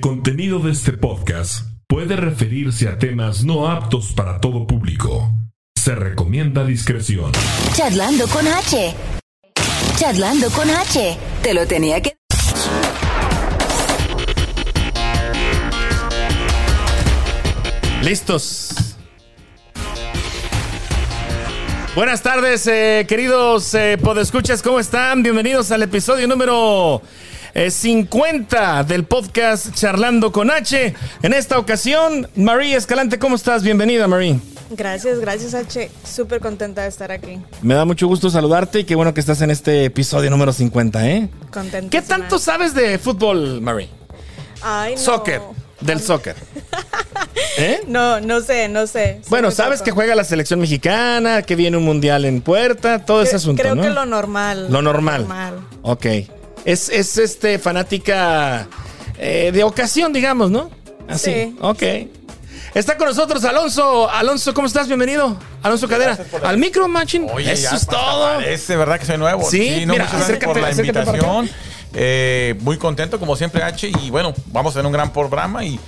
El contenido de este podcast puede referirse a temas no aptos para todo público. Se recomienda discreción. Charlando con H. Charlando con H. Te lo tenía que... Listos. Buenas tardes, eh, queridos eh, podescuchas, ¿cómo están? Bienvenidos al episodio número 50 del podcast Charlando con H. En esta ocasión, María Escalante, ¿cómo estás? Bienvenida, María. Gracias, gracias H. Súper contenta de estar aquí. Me da mucho gusto saludarte y qué bueno que estás en este episodio número 50, ¿eh? Contenta. ¿Qué tanto sabes de fútbol, Marie? Ay, no. Soccer, del soccer. ¿Eh? No, no sé, no sé. Bueno, sabes que juega la selección mexicana, que viene un mundial en puerta, todo ese asunto, Creo ¿no? que lo normal. Lo normal. normal. Ok. Es, es este fanática eh, de ocasión, digamos, ¿no? Así. Sí. Ok. Está con nosotros Alonso. Alonso, ¿cómo estás? Bienvenido. Alonso Cadera. Al micro, Machin. Oye, Eso ya es todo. Parece, ¿verdad? Que soy nuevo. Sí, no, mira, muchas gracias por la invitación. Eh, muy contento, como siempre, H. Y bueno, vamos a tener un gran programa y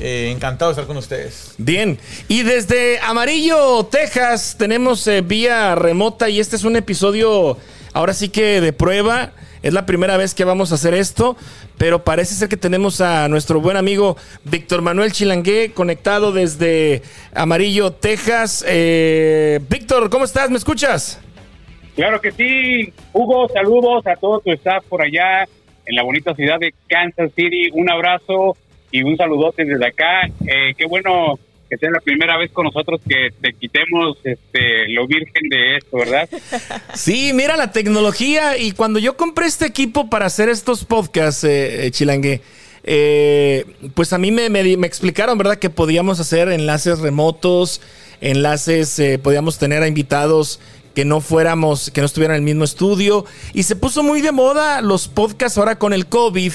eh, encantado de estar con ustedes. Bien. Y desde Amarillo, Texas, tenemos eh, vía remota y este es un episodio ahora sí que de prueba. Es la primera vez que vamos a hacer esto, pero parece ser que tenemos a nuestro buen amigo Víctor Manuel Chilangué conectado desde Amarillo, Texas. Eh, Víctor, ¿cómo estás? ¿Me escuchas? Claro que sí, Hugo, saludos a todo tu staff por allá en la bonita ciudad de Kansas City. Un abrazo y un saludote desde acá. Eh, qué bueno que sea la primera vez con nosotros que te quitemos este, lo virgen de esto, ¿verdad? Sí, mira la tecnología y cuando yo compré este equipo para hacer estos podcasts, eh, eh, Chilangue, eh, pues a mí me, me explicaron, ¿verdad? Que podíamos hacer enlaces remotos, enlaces, eh, podíamos tener a invitados que no fuéramos, que no estuvieran en el mismo estudio. Y se puso muy de moda los podcasts ahora con el COVID,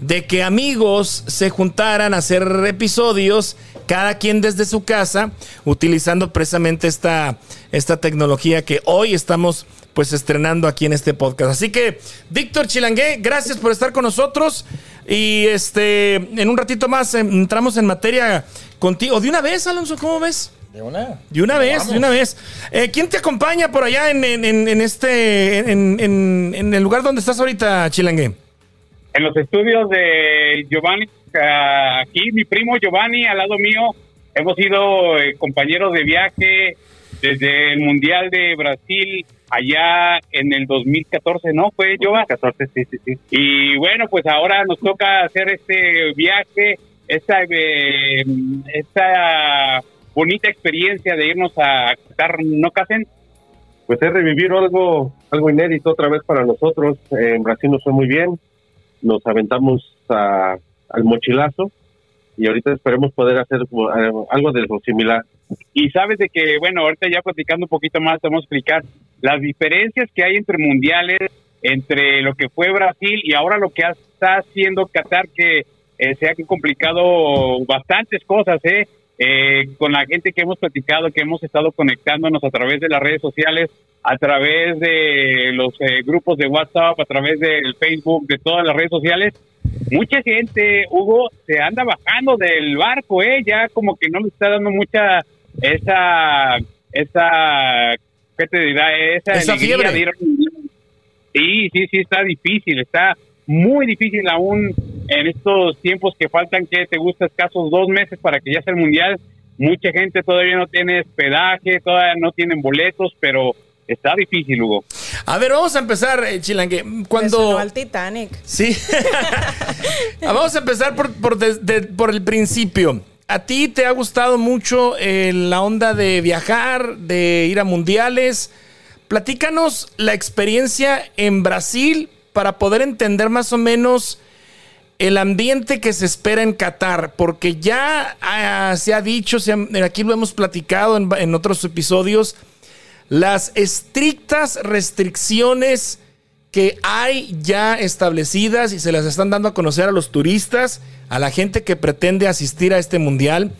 de que amigos se juntaran a hacer episodios, cada quien desde su casa, utilizando precisamente esta, esta tecnología que hoy estamos pues estrenando aquí en este podcast. Así que, Víctor Chilangué, gracias por estar con nosotros. Y este, en un ratito más eh, entramos en materia contigo. De una vez, Alonso, ¿cómo ves? De una. De una vez, Vamos. de una vez. Eh, ¿Quién te acompaña por allá en, en- este, en, en- en el lugar donde estás ahorita, Chilangue? En los estudios de Giovanni, aquí mi primo Giovanni al lado mío, hemos sido eh, compañeros de viaje desde el Mundial de Brasil allá en el 2014, ¿no? Fue Giovanni. 14, sí, sí, sí. Y bueno, pues ahora nos toca hacer este viaje, esta, eh, esta bonita experiencia de irnos a Qatar, ¿no, Casen? pues es revivir algo algo inédito otra vez para nosotros. En Brasil nos fue muy bien, nos aventamos a- al mochilazo y ahorita esperemos poder hacer eh, algo de lo similar. Y sabes de que, bueno, ahorita ya platicando un poquito más, te vamos a explicar las diferencias que hay entre mundiales, entre lo que fue Brasil y ahora lo que está haciendo Qatar, que eh, se ha complicado bastantes cosas, ¿eh? Eh, con la gente que hemos platicado, que hemos estado conectándonos a través de las redes sociales, a través de los eh, grupos de WhatsApp, a través del Facebook, de todas las redes sociales, mucha gente, Hugo, se anda bajando del barco, ¿eh? Ya como que no le está dando mucha esa, esa, ¿qué te dirá? Esa, Esa fiebre. Sí, sí, sí, está difícil, está muy difícil aún en estos tiempos que faltan, que te gusta, escasos dos meses para que ya sea el mundial. Mucha gente todavía no tiene hospedaje, todavía no tienen boletos, pero está difícil, Hugo. A ver, vamos a empezar, eh, Chilangue. Cuando... sonó al Titanic. Sí. Ah, Vamos a empezar por, por, de- por el principio. ¿A ti te ha gustado mucho eh, la onda de viajar, de ir a mundiales? Platícanos la experiencia en Brasil para poder entender más o menos el ambiente que se espera en Qatar, porque ya ah, se ha dicho, se han- aquí lo hemos platicado en, en otros episodios, las estrictas restricciones que hay ya establecidas y se las están dando a conocer a los turistas, a la gente que pretende asistir a este mundial.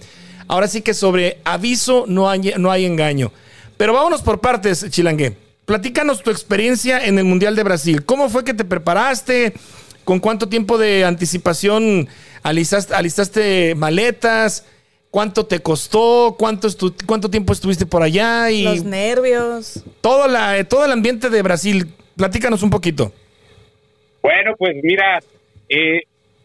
Ahora sí que sobre aviso no hay, no hay engaño. Pero vámonos por partes, Chilangue. Platícanos tu experiencia en el Mundial de Brasil. ¿Cómo fue que te preparaste? ¿Con cuánto tiempo de anticipación alistaste, alistaste maletas, cuánto te costó, cuánto, estu- cuánto tiempo estuviste por allá y Los nervios. todo, la, todo el ambiente de Brasil. Platícanos un poquito. Bueno, pues mira, eh,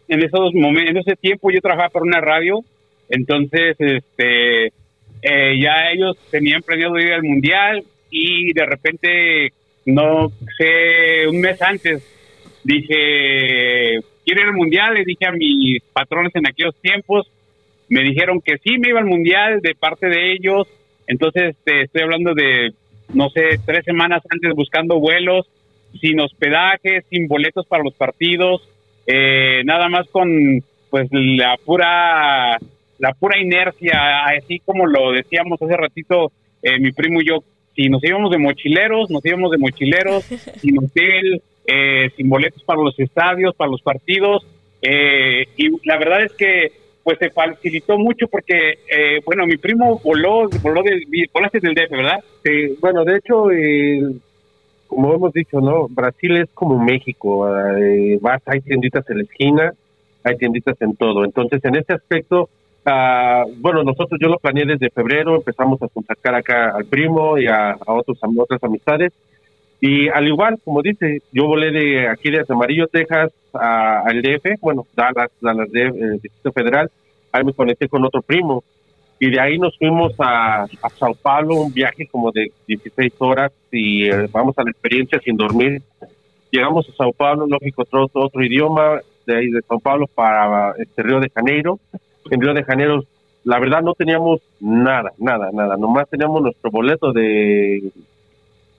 en esos momentos, en ese tiempo yo trabajaba para una radio, entonces, este, eh, ya ellos tenían planeado ir al mundial y de repente, no sé, un mes antes dije, quiero ir al mundial, le dije a mis patrones en aquellos tiempos, me dijeron que sí me iba al mundial de parte de ellos, entonces este, estoy hablando de, no sé, tres semanas antes buscando vuelos, sin hospedaje, sin boletos para los partidos, eh, nada más con pues la pura la pura inercia, así como lo decíamos hace ratito eh, mi primo y yo, si nos íbamos de mochileros, nos íbamos de mochileros, sin hotel, eh, sin boletos para los estadios, para los partidos, eh, y la verdad es que pues se facilitó mucho porque, eh, bueno, mi primo voló, voló del, volaste del DF, ¿verdad? Sí, bueno, de hecho, eh, como hemos dicho, ¿no? Brasil es como México. eh, vas, hay tienditas en la esquina, hay tienditas en todo. Entonces, en este aspecto, ah, bueno, nosotros yo lo planeé desde febrero, empezamos a contactar acá al primo y a, a otros, a otras amistades. Y al igual, como dice, yo volé de aquí de Amarillo, Texas, a- al DF, bueno, Dallas, Dallas, de, eh, Distrito Federal. Ahí me conecté con otro primo y de ahí nos fuimos a, a Sao Paulo, un viaje como de 16 horas y eh, vamos a la experiencia sin dormir. Llegamos a Sao Paulo, lógico, otro, otro idioma, de ahí de Sao Paulo para este Río de Janeiro. En Río de Janeiro, la verdad no teníamos nada, nada, nada, nomás teníamos nuestro boleto de,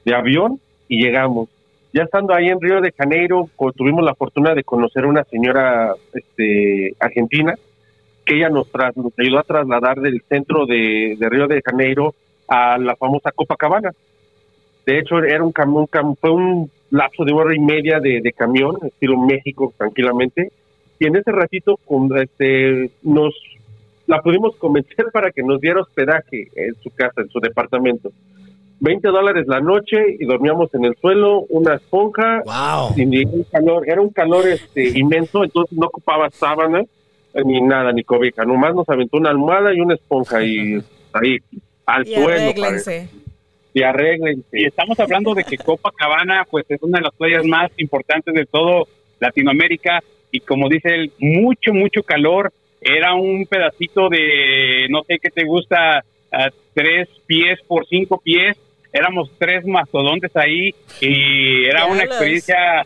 de avión y llegamos. Ya estando ahí en Río de Janeiro, co- tuvimos la fortuna de conocer a una señora este, argentina que ella nos, tras- nos ayudó a trasladar del centro de, de Río de Janeiro a la famosa Copacabana. De hecho, era un cam- un cam- fue un lapso de hora y media de, de camión, estilo México, tranquilamente. Y en ese ratito con- este, nos la pudimos convencer para que nos diera hospedaje en su casa, en su departamento. 20 dólares la noche y dormíamos en el suelo, una esponja, Wow. sin ningún calor, era un calor este inmenso, entonces no ocupaba sábana ni nada, ni cobija, nomás nos aventó una almohada y una esponja y ahí, al Y suelo. arréglense. Y arréglense. Y estamos hablando de que Copacabana, pues es una de las playas más importantes de todo Latinoamérica y como dice él, mucho, mucho calor. Era un pedacito de, no sé qué te gusta, a tres pies por cinco pies. Éramos tres mastodontes ahí y era una experiencia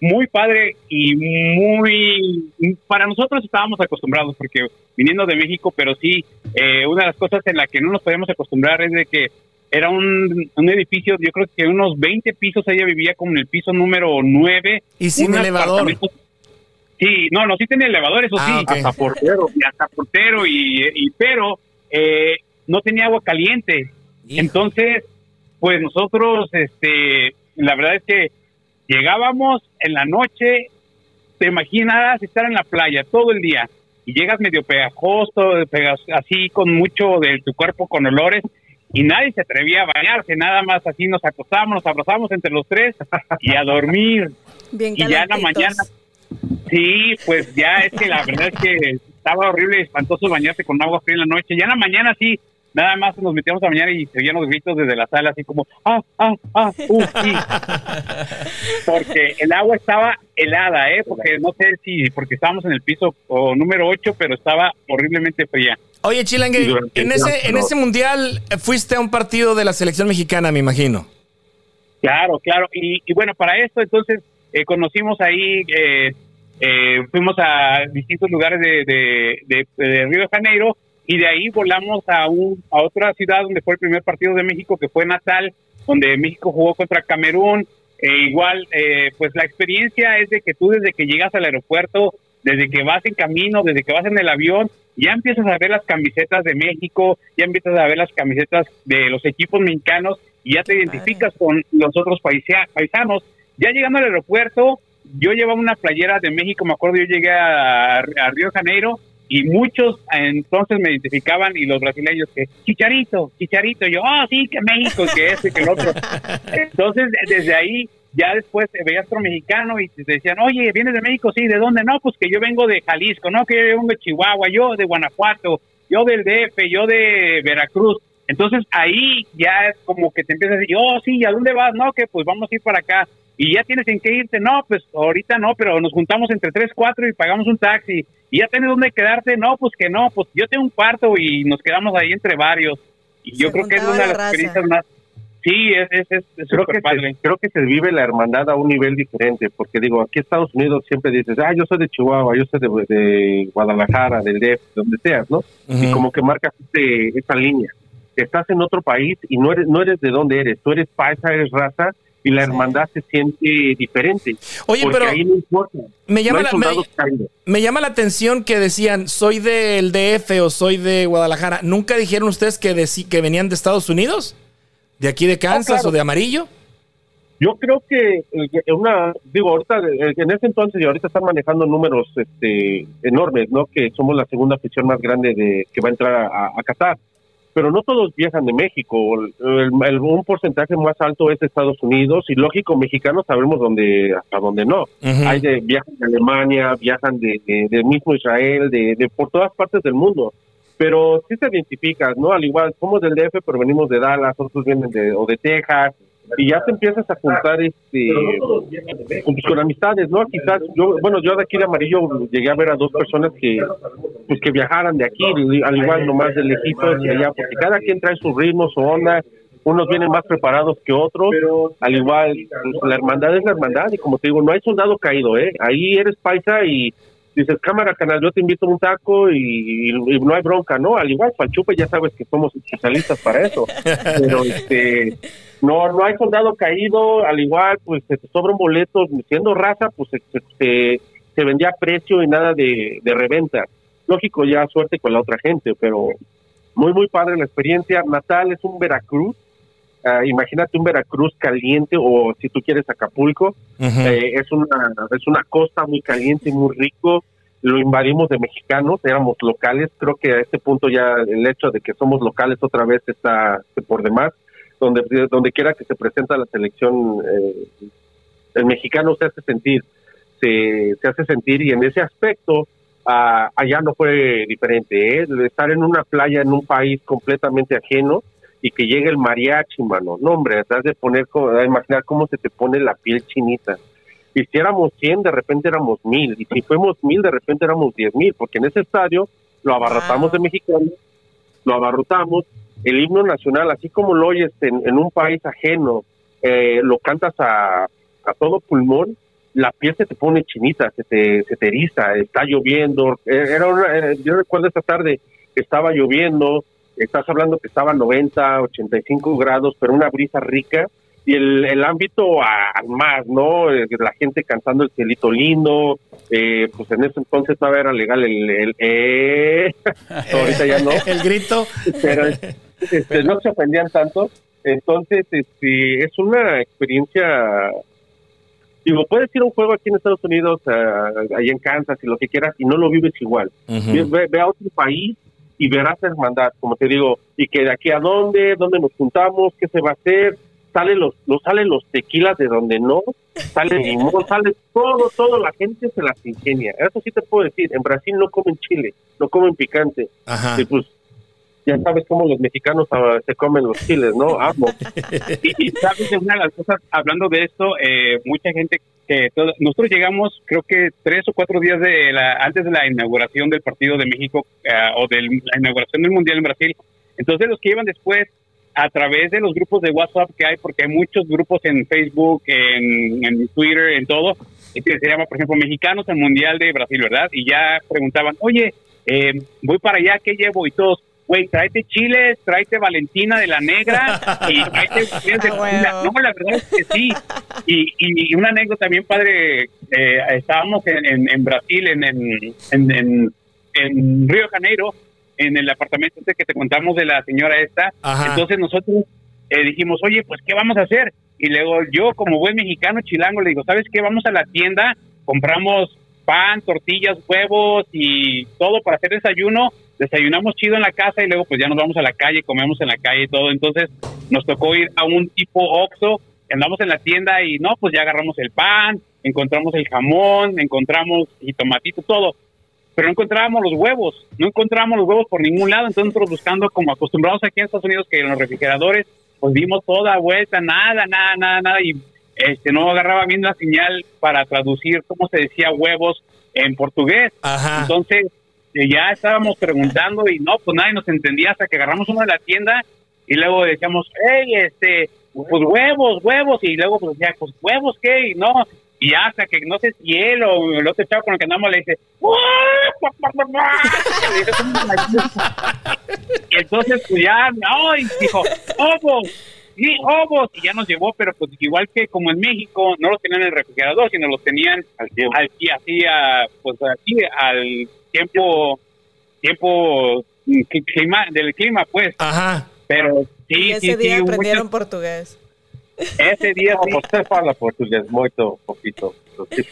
muy padre y muy para nosotros estábamos acostumbrados porque viniendo de México pero sí eh, una de las cosas en la que no nos podíamos acostumbrar es de que era un, un edificio yo creo que unos 20 pisos ella vivía como en el piso número 9 Y sin Un elevador. Sí no no sí tenía elevador eso Ah, sí ok. hasta portero y hasta portero y, y pero eh, no tenía agua caliente entonces, pues nosotros, este, la verdad es que llegábamos en la noche, te imaginas estar en la playa todo el día y llegas medio pegajoso, pegas- así con mucho de tu cuerpo con olores y nadie se atrevía a bañarse, nada más así nos acostamos, nos abrazamos entre los tres y a dormir. Bien Y ya en la mañana, sí, pues ya es que la verdad es que estaba horrible y espantoso bañarse con agua fría en la noche. Ya en la mañana sí, nada más nos metíamos a bañar y se oían los gritos desde la sala así como, ah, ah, ah, uh, sí. Porque el agua estaba helada, ¿eh? Porque no sé si, porque estábamos en el piso o número 8, pero estaba horriblemente fría. Oye, Chilangue, en ese, en ese mundial eh, fuiste a un partido de la selección mexicana, me imagino. Claro, claro. Y, y bueno, para esto entonces eh, conocimos ahí, eh, eh, fuimos a distintos lugares de, de, de- de Río de Janeiro y de ahí volamos a, un, a otra ciudad donde fue el primer partido de México, que fue Natal, donde México jugó contra Camerún. E igual, eh, pues la experiencia es de que tú desde que llegas al aeropuerto, desde que vas en camino, desde que vas en el avión, ya empiezas a ver las camisetas de México, ya empiezas a ver las camisetas de los equipos mexicanos y ya te identificas con los otros paisia- paisanos. Ya llegando al aeropuerto, yo llevaba una playera de México, me acuerdo, yo llegué a, a Río de Janeiro y muchos entonces me identificaban y los brasileños que Chicharito, Chicharito, yo, ah, sí, que México, que este, que el otro. Entonces, desde ahí ya después eh, veías otro mexicano y te decían, oye, ¿vienes de México? Sí, ¿de dónde? No, pues que yo vengo de Jalisco, no, que yo vengo de Chihuahua, yo de Guanajuato, yo del DF, yo de Veracruz. Entonces ahí ya es como que te empiezas a decir, oh, sí, ¿a dónde vas? No, que pues vamos a ir para acá. Y ya tienes en qué irte. No, pues ahorita no, pero nos juntamos entre tres, cuatro y pagamos un taxi. Y ya tienes dónde quedarte. No, pues que no, pues yo tengo un cuarto y nos quedamos ahí entre varios. Y yo Se creo que es una de la las raza. experiencias más... Sí, es, es, es, es creo que, padre. se, creo que se vive la hermandad a un nivel diferente, porque digo, aquí en Estados Unidos siempre dices, ah, yo soy de Chihuahua, yo soy de, de Guadalajara, del DF, donde seas, ¿no? Y como que marcas este, esa línea. Estás en otro país y no eres, no eres de dónde eres, tú eres paisa, eres raza, y la hermandad se siente diferente. Oye, porque pero ahí no importa. me llama, no la, me, llama la atención que decían, soy del DF o soy de Guadalajara. ¿Nunca dijeron ustedes que, deci- que venían de Estados Unidos? ¿De aquí de Kansas claro. o de Amarillo? Yo creo que eh, una, digo, ahorita, eh, en ese entonces y ahorita están manejando números este, enormes, ¿no? Que somos la segunda afición más grande de que va a entrar a, a Qatar. Pero no todos viajan de México. El- el- un porcentaje más alto es de Estados Unidos y lógico, mexicanos sabemos dónde, hasta dónde no. Hay de viajan de Alemania, viajan de, de- del mismo Israel, de, de por todas partes del mundo. Pero sí se identifica, ¿no? Al igual, somos del DF, pero venimos de Dallas, otros vienen de, o de Texas, y ya te empiezas a juntar este pues, con amistades, ¿no? Quizás yo, bueno, yo de aquí de Amarillo llegué a ver a dos personas que pues que viajaran de aquí, al igual nomás de lejitos y allá, porque cada quien trae su ritmo, su onda, unos vienen más preparados que otros, al igual, pues, la hermandad es la hermandad, y como te digo, no hay soldado caído, ¿eh? Ahí eres paisa y dices, cámara, canal, yo te invito a un taco y, y no hay bronca, ¿no? Al igual, Palchupe ya sabes que somos especialistas para eso, pero este... No, no hay soldado caído, al igual, pues se te sobra un boleto, siendo raza, pues se, se, se- se vendía a precio y nada de, de reventa. Lógico, ya suerte con la otra gente, pero muy, muy padre la experiencia. Natal es un Veracruz, imagínate un Veracruz caliente o si tú quieres Acapulco, eh, es una es una costa muy caliente, muy rico. Lo invadimos de mexicanos, éramos locales. Creo que a este punto ya el hecho de que somos locales otra vez está por demás. Donde donde quiera que se presenta la selección, eh, el mexicano se hace sentir, se, se hace sentir y en ese aspecto ah, allá no fue diferente. ¿eh? De estar en una playa en un país completamente ajeno y que llegue el mariachi, mano. No, hombre, te has de poner, a imaginar cómo se te pone la piel chinita. Y si éramos 100, de repente éramos 1000. Y si fuimos 1000, de repente éramos 10,000. Porque en ese estadio lo abarrotamos de mexicanos, lo abarrotamos. El himno nacional, así como lo oyes en, en un país ajeno, eh, lo cantas a, a todo pulmón, la piel se te pone chinita, se te, se te eriza, está lloviendo. Eh, Era una- eh, yo recuerdo esta tarde, estaba lloviendo, estás hablando que estaba 90, 85 grados, pero una brisa rica y el, el ámbito a- al más, ¿no? Eh, La gente cantando el cielito lindo, eh, pues en ese entonces todavía era legal el... el eh, ahorita ya no El grito. pero este, no se ofendían tanto. Entonces, este, es una experiencia. Digo, puedes ir a un juego aquí en Estados Unidos, ah, ahí en Kansas y lo que quieras, y no lo vives igual. Ve, ve a otro país y verás hermandad, como te digo, y que de aquí a dónde, dónde nos juntamos, qué se va a hacer. Salen los, no salen los tequilas de donde no, sale limón, sale todo, todo, la gente se las ingenia. Eso sí te puedo decir, en Brasil no comen chile, no comen picante. Ajá. Y pues ya sabes cómo los mexicanos ah, se comen los chiles, ¿no? Amo. Y, y sabes, una de las cosas, hablando de esto, eh, mucha gente que todo- nosotros llegamos, creo que tres o cuatro días de la, antes de la inauguración del partido de México eh, o de la inauguración del Mundial en Brasil. Entonces, los que iban después, a través de los grupos de WhatsApp que hay, porque hay muchos grupos en Facebook, en, Twitter, en todo, que se llama, por ejemplo, Mexicanos al Mundial de Brasil, ¿verdad? Y ya preguntaban, oye, eh, voy para allá, ¿qué llevo? Y todos, güey, tráete chiles, tráete Valentina de la Negra y tráete chiles de Ah, tequila". huevo. No, la verdad es que sí. Y, y una anécdota bien padre, eh, estábamos en, en, en Brasil, en, en, en, en- en Río de Janeiro, en el apartamento este que te contamos de la señora esta. Ajá. Entonces nosotros eh, dijimos, oye, pues, ¿qué vamos a hacer? Y luego yo, como buen mexicano chilango, le digo, ¿sabes qué? Vamos a la tienda, compramos pan, tortillas, huevos y todo para hacer desayuno. Desayunamos chido en la casa y luego pues ya nos vamos a la calle, comemos en la calle y todo. Entonces nos tocó ir a un tipo Oxxo andamos en la tienda y no, pues ya agarramos el pan, encontramos el jamón, encontramos y tomatito, todo. Pero no encontrábamos los huevos, no encontrábamos los huevos por ningún lado, entonces nosotros buscando como acostumbrados aquí en Estados Unidos que en los refrigeradores, pues dimos toda vuelta, nada, nada, nada, nada, y este no agarraba bien la señal para traducir cómo se decía huevos en portugués. Ajá. Entonces eh, ya estábamos preguntando y no, pues nadie nos entendía hasta que agarramos uno de la tienda y luego decíamos, hey, este, pues huevos, huevos, y luego pues decía, pues huevos, ¿qué? Y no, y hasta que no sé si él o el otro chavo con el que andamos le dice, y entonces pues ya, no, y dijo, ovos, sí, ovos, y ya nos llevó, pero pues igual que como en México, no los tenían en el refrigerador, sino los tenían Al al así a, pues aquí al tiempo tiempo mm, cli- clima del clima pues Ajá. pero y sí ese sí día sí aprendieron muchas- portugués. ese día sí. você fala portugués muito poquito, sí.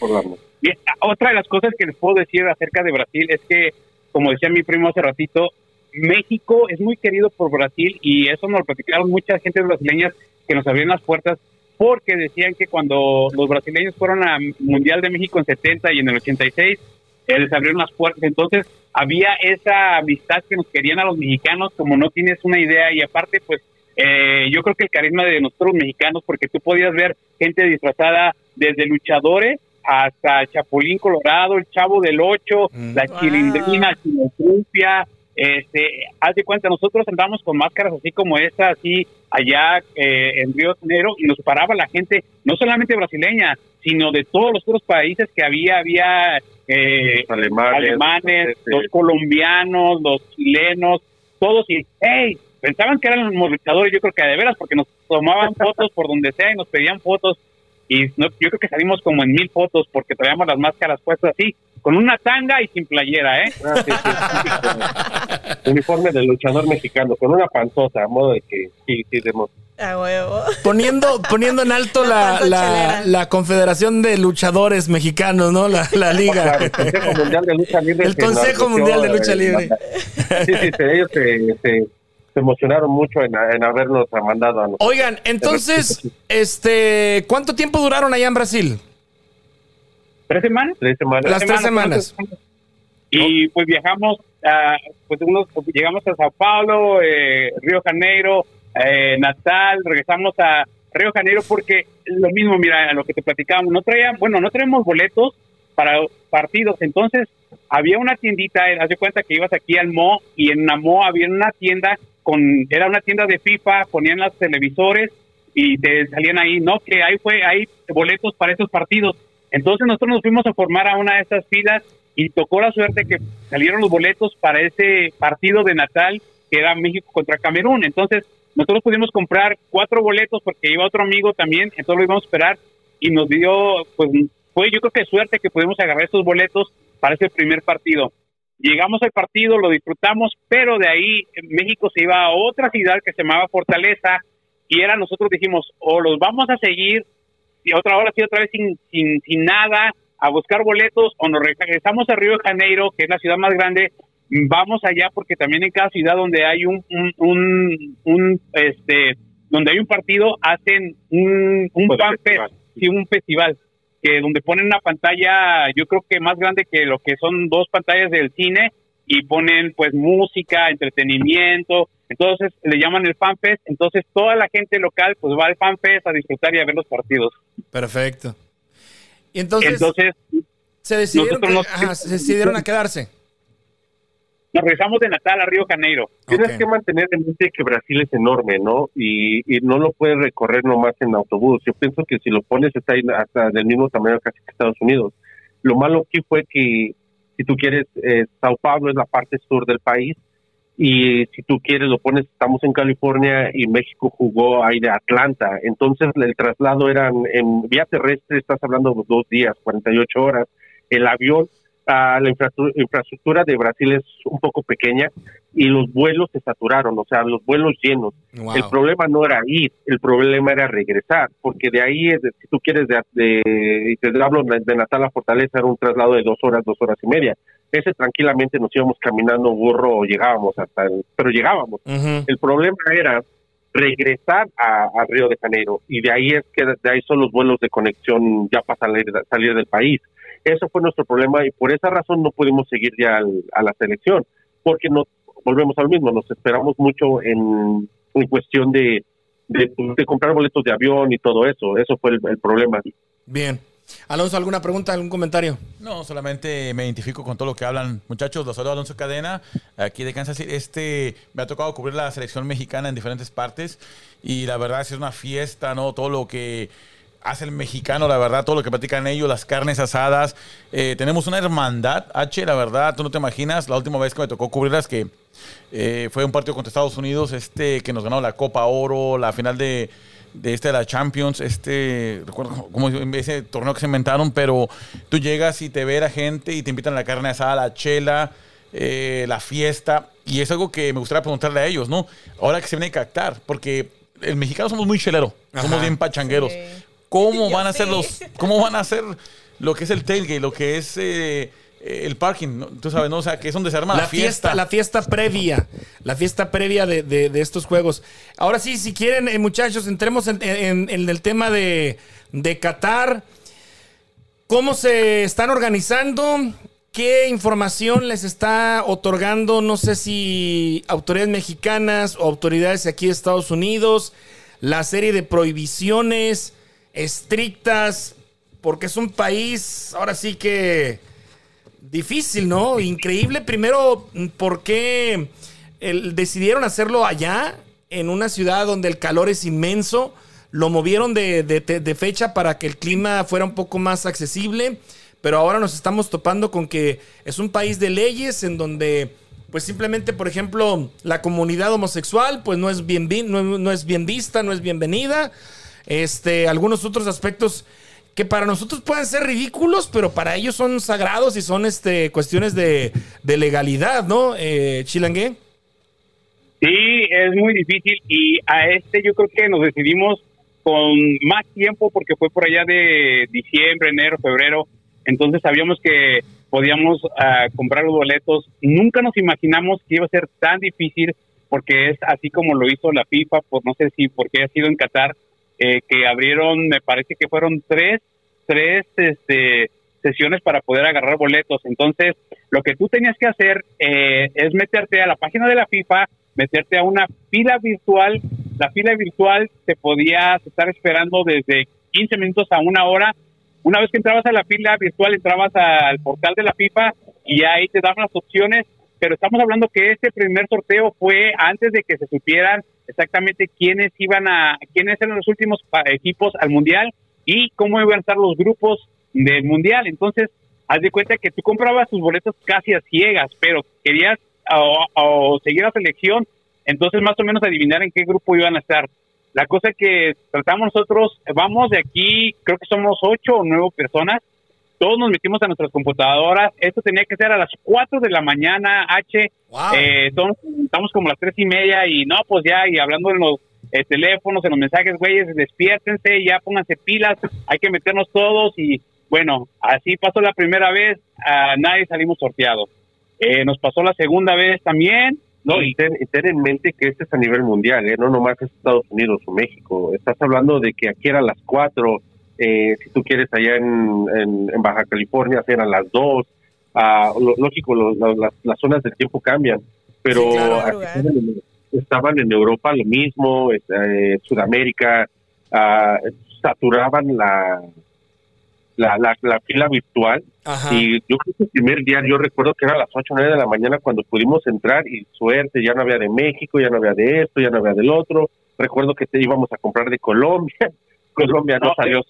Y otra de las cosas que les puedo decir acerca de Brasil es que como decía mi primo hace ratito México es muy querido por Brasil y eso nos lo platicaron muchas gentes brasileñas que nos abrieron las puertas porque decían que cuando los brasileños fueron al Mundial de México en 70 y en el 86 eh, les abrieron las puertas. Entonces había esa amistad que nos querían a los mexicanos, como no tienes una idea. Y aparte, pues eh, yo creo que el carisma de nosotros los mexicanos, porque tú podías ver gente disfrazada desde luchadores hasta Chapulín Colorado, el Chavo del Ocho, Mm. la Wow. Chilindrina, Chilotrumpia. Este, haz de cuenta, nosotros andamos con máscaras así como esta, así allá eh, en Río de Janeiro, y nos paraba la gente, no solamente brasileña, sino de todos los otros países que había, había eh, Los alemanes, alemanes, este, los colombianos, los chilenos, todos, y hey, pensaban que eran los luchadores, yo creo que de veras, porque nos tomaban fotos por donde sea y nos pedían fotos, y no, yo creo que salimos como en mil fotos porque traíamos las máscaras puestas así, con una tanga y sin playera, ¿eh? Ah, sí, sí, sí. Uniforme de luchador mexicano, con una panzota, a modo de que sí, sí, demos. A huevo. Poniendo, poniendo en alto la, La Confederación de Luchadores Mexicanos, ¿no? La, la liga. El Consejo Mundial de Lucha Libre. El Consejo Mundial de Lucha Libre. Sí, sí, sí, ellos se, se, se emocionaron mucho en, en habernos mandado a nosotros. Oigan, entonces, este, ¿cuánto tiempo duraron allá en Brasil? ¿Tres semanas? Tres semanas. Las tres semanas. Y pues viajamos, a, pues unos, llegamos a Sao Paulo, eh, Río Janeiro, eh, Natal, regresamos a Río Janeiro porque lo mismo, mira, lo que te platicábamos, no traíamos, bueno, no traemos boletos para partidos, entonces había una tiendita, haz de cuenta que ibas aquí al Mo y en la Mo había una tienda con, era una tienda de FIFA, ponían los televisores y te salían ahí, no, que ahí fue, hay boletos para esos partidos. Entonces nosotros nos fuimos a formar a una de esas filas y tocó la suerte que salieron los boletos para ese partido de Natal que era México contra Camerún. Entonces nosotros pudimos comprar cuatro boletos porque iba otro amigo también, entonces lo íbamos a esperar y nos dio, pues fue yo creo que suerte que pudimos agarrar esos boletos para ese primer partido. Llegamos al partido, lo disfrutamos, pero de ahí México se iba a otra ciudad que se llamaba Fortaleza y era nosotros dijimos, o los vamos a seguir y otra hora sí otra vez sin, sin, sin nada a buscar boletos o nos regresamos a Río de Janeiro, que es la ciudad más grande, vamos allá porque también en cada ciudad donde hay un, un, un, un, este donde hay un partido hacen un, un Pues, festival. fest, sí, un festival que donde ponen una pantalla yo creo que más grande que lo que son dos pantallas del cine y ponen pues música, entretenimiento, entonces le llaman el fan fest, entonces toda la gente local pues va al fan fest a disfrutar y a ver los partidos. Perfecto. Y entonces, Entonces se decidieron, nosotros que- nos- ajá, se decidieron a quedarse. Nos regresamos de Natal a Río Janeiro. Tienes que mantener en mente que Brasil es enorme, ¿no? Y, y no lo puedes recorrer nomás en autobús. Yo pienso que si lo pones está ahí hasta del mismo tamaño casi que Estados Unidos. Lo malo aquí fue que si tú quieres, eh, Sao Paulo es la parte sur del país y si tú quieres lo pones, estamos en California y México jugó ahí de Atlanta. Entonces el traslado era en, en vía terrestre, estás hablando de dos días, 48 horas. El avión ah, la infraestructura de Brasil es un poco pequeña y los vuelos se saturaron, o sea, los vuelos llenos. Wow. El problema no era ir, el problema era regresar, porque de ahí, es de- si tú quieres, de, de, y te hablo de, Natal a Fortaleza, era un traslado de dos horas, dos horas y media. Ese tranquilamente nos íbamos caminando burro o llegábamos hasta el, pero llegábamos. El problema era regresar a, a Río de Janeiro y de ahí es que de ahí son los vuelos de conexión ya para salir, salir del país. Eso fue nuestro problema y por esa razón no pudimos seguir ya al- a la selección, porque no volvemos al mismo, nos esperamos mucho en, en cuestión de, de, de comprar boletos de avión y todo eso, eso fue el, el problema. Bien. Alonso, ¿alguna pregunta, algún comentario? No, solamente me identifico con todo lo que hablan. Muchachos, los saludo Alonso Cadena, aquí de Kansas City. Este, me ha tocado cubrir la selección mexicana en diferentes partes y la verdad es una fiesta, ¿no? Todo lo que hace el mexicano, la verdad, todo lo que platican ellos, las carnes asadas. Eh, tenemos una hermandad, H, la verdad, tú no te imaginas, la última vez que me tocó cubrirlas que eh, fue un partido contra Estados Unidos, este que nos ganó la Copa Oro, la final de, de este de la Champions, este, recuerdo como ese torneo que se inventaron, pero tú llegas y te ve la gente y te invitan a la carne asada, la chela, eh, la fiesta, y es algo que me gustaría preguntarle a ellos, ¿no? Ahora que se viene a captar, porque el mexicano somos muy chelero, somos Ajá. bien pachangueros. Sí. ¿Cómo van a hacer los, cómo van a hacer lo que es el tailgate, lo que es eh, el parking, tú sabes, ¿no? O sea, que es donde se arma la, la fiesta, la fiesta previa, la fiesta previa de, de- de estos juegos. Ahora sí, si quieren, eh, muchachos, entremos en, en- en el tema de, de Qatar. ¿Cómo se están organizando? ¿Qué información les está otorgando? No sé si autoridades mexicanas o autoridades de aquí de Estados Unidos. La serie de prohibiciones estrictas, porque es un país, ahora sí que difícil, ¿no? Increíble. Primero, ¿por qué el- decidieron hacerlo allá, en una ciudad donde el calor es inmenso? Lo movieron de, fecha para que el clima fuera un poco más accesible, pero ahora nos estamos topando con que es un país de leyes en donde, pues simplemente, por ejemplo, la comunidad homosexual, pues no es bien, no es bien vista, no es bienvenida. Este, algunos otros aspectos que para nosotros pueden ser ridículos, pero para ellos son sagrados y son este, cuestiones de, de legalidad, ¿no? Eh, Chilangue. Sí, es muy difícil y a este yo creo que nos decidimos con más tiempo porque fue por allá de diciembre, enero, febrero, entonces sabíamos que podíamos ah, comprar los boletos. Nunca nos imaginamos que iba a ser tan difícil porque es así como lo hizo la FIFA, por no sé si porque ha sido en Qatar, eh, que abrieron, me parece que fueron tres, tres este, sesiones para poder agarrar boletos. Entonces, lo que tú tenías que hacer eh, es meterte a la página de la FIFA, meterte a una fila virtual. La fila virtual te podías estar esperando desde 15 minutos a una hora. Una vez que entrabas a la fila virtual, entrabas al portal de la FIFA y ahí te daban las opciones. Pero estamos hablando que este primer sorteo fue antes de que se supieran exactamente quiénes iban a, quiénes eran los últimos equipos al mundial y cómo iban a estar los grupos del mundial. Entonces, haz de cuenta que tú comprabas tus boletos casi a ciegas, pero querías o, o seguir la selección, entonces más o menos adivinar en qué grupo iban a estar. La cosa que tratamos nosotros, vamos de aquí, creo que somos ocho o nueve personas, todos nos metimos a nuestras computadoras, esto tenía que ser a las cuatro de la mañana, H, Wow. eh, todos estamos como a las tres y media y no, pues ya, y hablando en los eh, teléfonos, en los mensajes, güeyes, despiértense, ya pónganse pilas, hay que meternos todos y bueno, así pasó la primera vez, a nadie salimos sorteados. Eh, nos pasó la segunda vez también. No, y ten, en mente que este es a nivel mundial, ¿eh? no nomás es Estados Unidos o México. Estás hablando de que aquí eran las cuatro, eh, si tú quieres allá en, en, en Baja California eran las dos. Ah, lo- lógico, lo- lo- las, las zonas del tiempo cambian, pero Sí, claro. estaban, en, estaban en Europa lo mismo, eh, Sudamérica, ah, saturaban la, la, la, la fila virtual Ajá. y yo creo que el primer día, yo recuerdo que era a las 8 o 9 de la mañana cuando pudimos entrar y suerte, ya no había de México, ya no había de esto, ya no había del otro. Recuerdo que te íbamos a comprar de Colombia. Colombia no, No, salió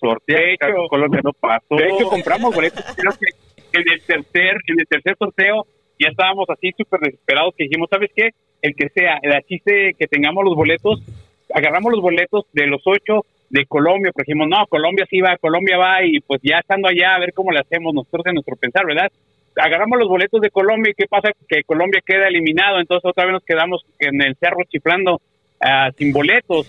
hecho- Colombia no pasó. De hecho, compramos boletos. Creo que en el tercer, en el tercer sorteo ya estábamos así súper desesperados que dijimos, ¿sabes qué? El que sea, el chiste que tengamos los boletos, agarramos los boletos de los ocho de Colombia, porque dijimos, no, Colombia sí va, Colombia va, y pues ya estando allá a ver cómo le hacemos nosotros en nuestro pensar, ¿verdad? Agarramos los boletos de Colombia y qué pasa que Colombia queda eliminado, entonces otra vez nos quedamos en el cerro chiflando ah, sin boletos.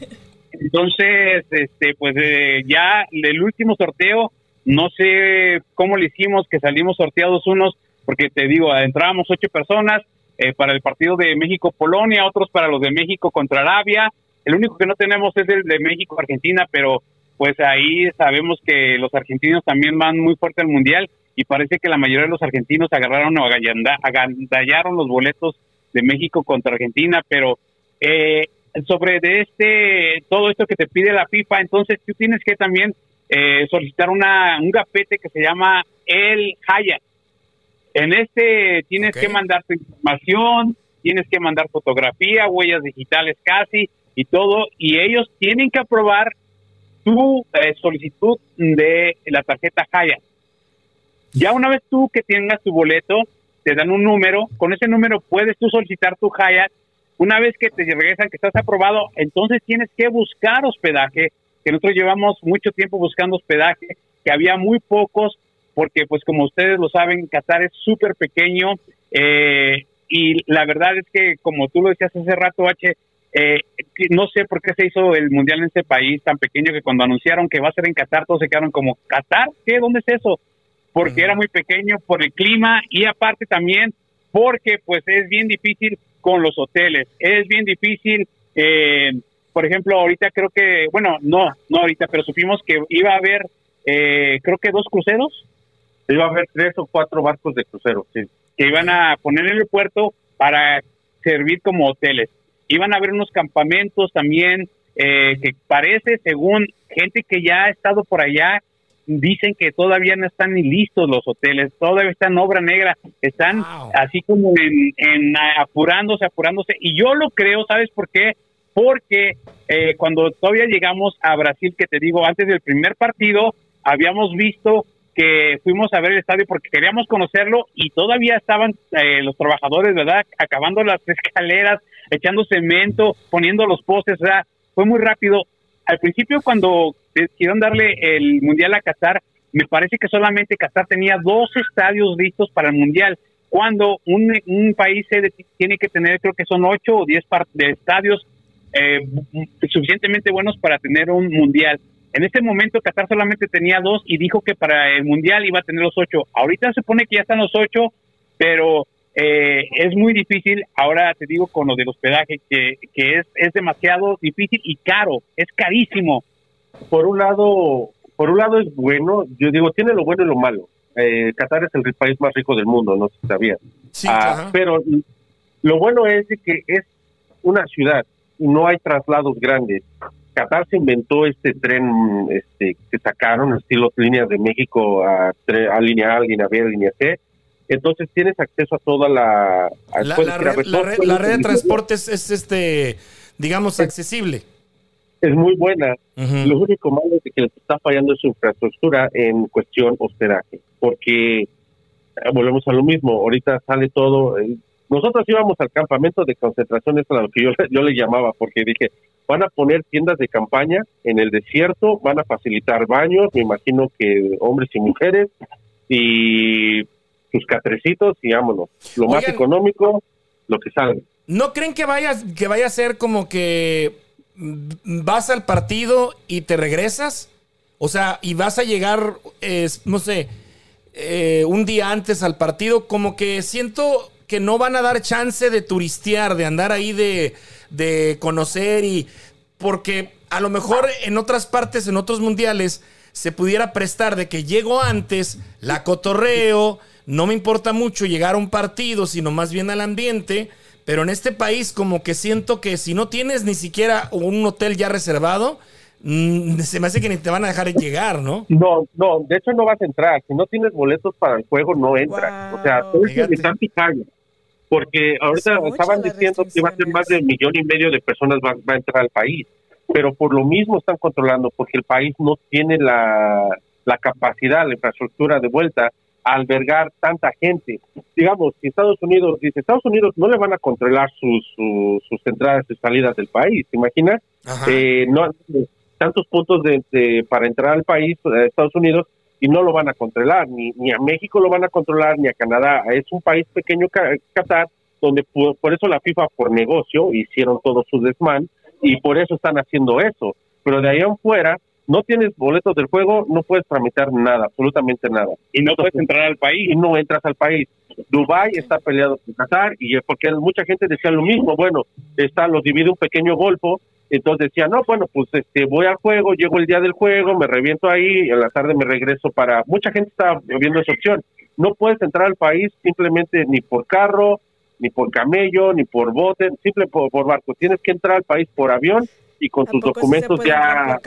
Entonces, este, pues eh, ya el último sorteo, no sé cómo le hicimos que salimos sorteados unos, porque te digo, entrábamos ocho personas eh, para el partido de México-Polonia, otros para los de México contra Arabia, El único que no tenemos es el de México, Argentina, pero pues ahí sabemos que los argentinos también van muy fuerte al mundial y parece que la mayoría de los argentinos agarraron o aganda- agandallaron los boletos de México contra Argentina, pero eh, sobre de este todo esto que te pide la FIFA, entonces tú tienes que también eh, solicitar una un gafete que se llama el Haya. En este tienes que mandar tu información, tienes que mandar fotografía, huellas digitales casi y todo, y ellos tienen que aprobar tu eh, solicitud de la tarjeta Haya. Ya una vez tú que tengas tu boleto, te dan un número, con ese número puedes tú solicitar tu Hyatt. Una vez que te regresan que estás aprobado, entonces tienes que buscar hospedaje, que nosotros llevamos mucho tiempo buscando hospedaje, que había muy pocos, porque pues como ustedes lo saben, Qatar es súper pequeño eh, y la verdad es que como tú lo decías hace rato, H, eh, no sé por qué se hizo el mundial en este país tan pequeño que cuando anunciaron que va a ser en Qatar todos se quedaron como Qatar, ¿qué? ¿Dónde es eso? Porque era muy pequeño por el clima y aparte también porque pues es bien difícil con los hoteles, es bien difícil, eh, por ejemplo, ahorita creo que, bueno, no, no ahorita, pero supimos que iba a haber, eh, creo que dos cruceros Iba a haber tres o cuatro barcos de crucero, sí. que iban a poner en el puerto para servir como hoteles. Iban a haber unos campamentos también eh, que parece, según gente que ya ha estado por allá, dicen que todavía no están ni listos los hoteles, todavía están en obra negra, están Wow. así como en, en, apurándose, apurándose. Y yo lo creo, ¿sabes por qué? Porque eh, cuando todavía llegamos a Brasil, que te digo, antes del primer partido, habíamos visto que fuimos a ver el estadio porque queríamos conocerlo y todavía estaban eh, los trabajadores, ¿verdad? Acabando las escaleras, echando cemento, poniendo los postes, o sea, fue muy rápido. Al principio cuando decidieron darle el Mundial a Qatar, me parece que solamente Qatar tenía dos estadios listos para el Mundial, cuando un, un país tiene que tener, creo que son ocho o diez de estadios eh, suficientemente buenos para tener un Mundial. En este momento Qatar solamente tenía dos y dijo que para el Mundial iba a tener los ocho. Ahorita se supone que ya están los ocho, pero eh, es muy difícil. Ahora te digo con lo del hospedaje, que, que es, es demasiado difícil y caro, es carísimo. Por un lado, por un lado es bueno, yo digo, tiene lo bueno y lo malo. Eh, Qatar es el país más rico del mundo, no sé si sabías. Sí, Ah, pero lo bueno es de que es una ciudad y no hay traslados grandes. Qatar se inventó este tren este, que sacaron, estilo líneas de México a, a línea A, línea B, línea C. Entonces tienes acceso a toda la... a- La, red, la red- la red de transportes es, este, digamos, accesible. Es muy buena. Lo único malo es que les está fallando es su infraestructura en cuestión hospedaje, porque eh, volvemos a lo mismo, ahorita sale todo. eh, nosotros íbamos al campamento de concentración, eso es lo que yo, yo le llamaba, porque dije, van a poner tiendas de campaña en el desierto, van a facilitar baños, me imagino que hombres y mujeres, y sus catrecitos, y vámonos. Lo más económico, lo que salga. ¿No creen que vaya, que vaya a ser como que vas al partido y te regresas? O sea, y vas a llegar, no sé, eh, un día antes al partido, como que siento que no van a dar chance de turistear, de andar ahí, de, de conocer y... Porque a lo mejor en otras partes, en otros mundiales, se pudiera prestar de que llego antes, la cotorreo, no me importa mucho llegar a un partido, sino más bien al ambiente. Pero en este país como que siento que si no tienes ni siquiera un hotel ya reservado, mm, se me hace que ni te van a dejar llegar, ¿no? No, no, de hecho no vas a entrar. Si no tienes boletos para el juego, no entras. Wow. O sea, tienes que visitar Picaya. Porque ahorita estaban diciendo que iba a ser más de un millón y medio de personas va, va a entrar al país. Pero por lo mismo están controlando, porque el país no tiene la, la capacidad, la infraestructura de vuelta albergar tanta gente. Digamos, si Estados Unidos dice, Estados Unidos no le van a controlar sus, sus, sus entradas y salidas del país, ¿te imaginas? Eh, no tantos puntos de, de- para entrar al país, a Estados Unidos, y no lo van a controlar, ni, ni a México lo van a controlar, ni a Canadá. Es un país pequeño, Qatar, donde por, por eso la FIFA, por negocio, hicieron todo su desmán, y por eso están haciendo eso. Pero de ahí en fuera, no tienes boletos del juego, no puedes tramitar nada, absolutamente nada. Y no puedes entrar al país. Y no entras al país. Dubai está peleado con Qatar y es porque mucha gente decía lo mismo. Bueno, está los divide un pequeño golfo Entonces decía, no, bueno, pues este, voy al juego, llego el día del juego, me reviento ahí, en la tarde me regreso para... Mucha gente está viendo esa opción. No puedes entrar al país simplemente ni por carro, ni por camello, ni por bote, simple por, por barco. Tienes que entrar al país por avión y con ¿A tus poco sí se documentos ya...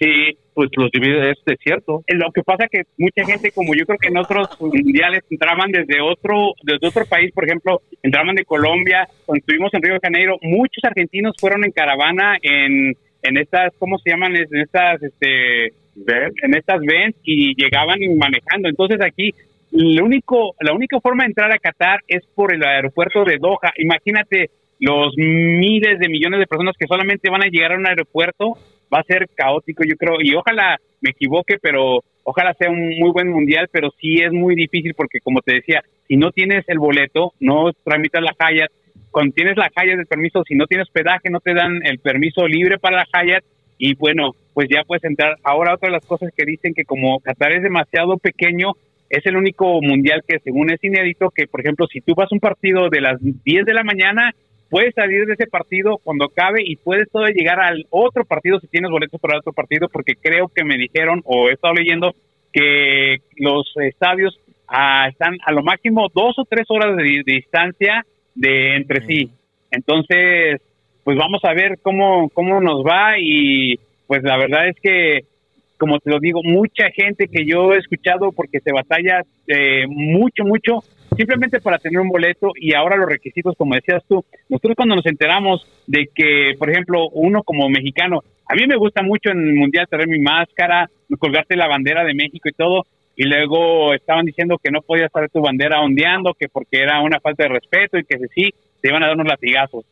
Sí, pues los divide, es de cierto. Eh, Lo que pasa que mucha gente, como yo creo que en otros mundiales entraban desde otro, desde otro país, por ejemplo, entraban de Colombia, cuando estuvimos en Río de Janeiro, muchos argentinos fueron en caravana en, en estas, ¿cómo se llaman? En estas, este, en estas vans y llegaban manejando. Entonces aquí, lo único, la única forma de entrar a Qatar es por el aeropuerto de Doha. Imagínate los miles de millones de personas que solamente van a llegar a un aeropuerto va a ser caótico, yo creo, y ojalá me equivoque, pero ojalá sea un muy buen mundial, pero sí es muy difícil porque, como te decía, si no tienes el boleto, no tramitas la Hayat, cuando tienes la Hayat del permiso, si no tienes hospedaje, no te dan el permiso libre para la Hayat, y bueno, pues ya puedes entrar. Ahora, otra de las cosas que dicen que como Qatar es demasiado pequeño, es el único mundial que según es inédito, que por ejemplo, si tú vas a un partido de las 10 de la mañana, puedes salir de ese partido cuando acabe y puedes todavía llegar al otro partido si tienes boletos para el otro partido, porque creo que me dijeron o he estado leyendo que los estadios ah, están a lo máximo dos o tres horas de, de distancia de entre sí. Entonces, pues vamos a ver cómo, cómo nos va y pues la verdad es que, como te lo digo, mucha gente que yo he escuchado porque se batalla eh, mucho, mucho, simplemente para tener un boleto y ahora los requisitos, como decías tú, nosotros cuando nos enteramos de que, por ejemplo, uno como mexicano, a mí me gusta mucho en el Mundial traer mi máscara, colgarte la bandera de México y todo, y luego estaban diciendo que no podías traer tu bandera ondeando, que porque era una falta de respeto y que si sí, te iban a dar unos latigazos.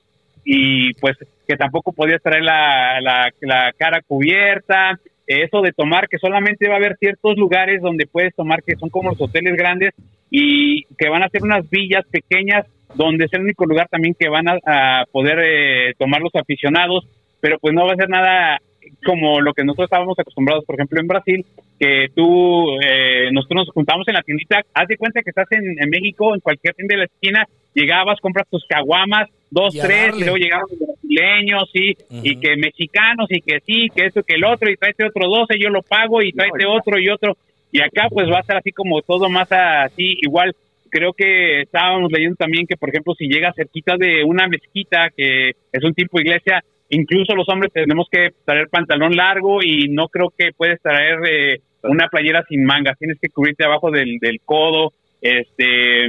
Y pues que tampoco podías traer la, la, la cara cubierta, eso de tomar, que solamente va a haber ciertos lugares donde puedes tomar, que son como los hoteles grandes, y que van a ser unas villas pequeñas donde es el único lugar también que van a, a poder eh, tomar los aficionados, pero pues no va a ser nada como lo que nosotros estábamos acostumbrados, por ejemplo, en Brasil, que tú, eh, nosotros nos juntamos en la tiendita, haz de cuenta que estás en, en México, en cualquier tienda de la esquina, llegabas, compras tus caguamas, dos, Y tres, y luego llegaban los brasileños, sí, y que mexicanos, y que sí, que esto, que el otro, y tráete otro 12, yo lo pago, y tráete otro y otro, y acá pues va a ser así como todo más así, igual, creo que estábamos leyendo también que, por ejemplo, si llegas cerquita de una mezquita, que es un tipo de iglesia, incluso los hombres tenemos que traer pantalón largo y no creo que puedes traer eh, una playera sin mangas, tienes que cubrirte abajo del, del codo. Este,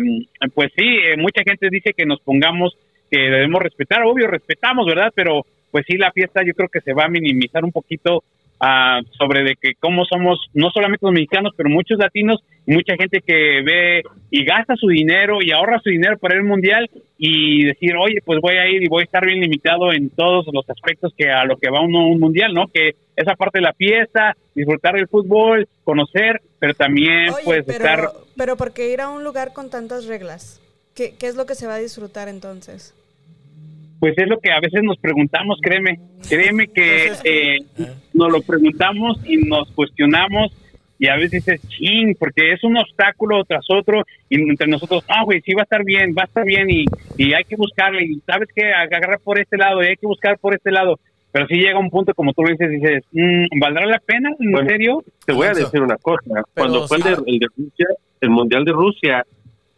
pues sí, eh, mucha gente dice que nos pongamos, que debemos respetar, obvio, respetamos, ¿verdad? Pero pues sí, la fiesta yo creo que se va a minimizar un poquito ah, sobre de que cómo somos, no solamente los mexicanos, pero muchos latinos, mucha gente que ve y gasta su dinero y ahorra su dinero para al mundial y decir, oye, pues voy a ir y voy a estar bien limitado en todos los aspectos que a lo que va uno a un mundial, ¿no? Que esa parte de la fiesta, disfrutar del fútbol, conocer, pero también Oye, pues pero, estar pero ¿por qué ir a un lugar con tantas reglas? ¿Qué, ¿Qué es lo que se va a disfrutar entonces? Pues es lo que a veces nos preguntamos, créeme, créeme que eh, nos lo preguntamos y nos cuestionamos y a veces es ching, porque es un obstáculo tras otro y entre nosotros, ah, güey, sí va a estar bien, va a estar bien y, y hay que buscarle y sabes que agarrar por este lado y hay que buscar por este lado, pero si llega un punto como tú lo dices, dices, mm, ¿valdrá la pena? ¿En Bueno, serio? Te voy a decir una cosa. Cuando fue el sí. de, el de Rusia, el Mundial de Rusia,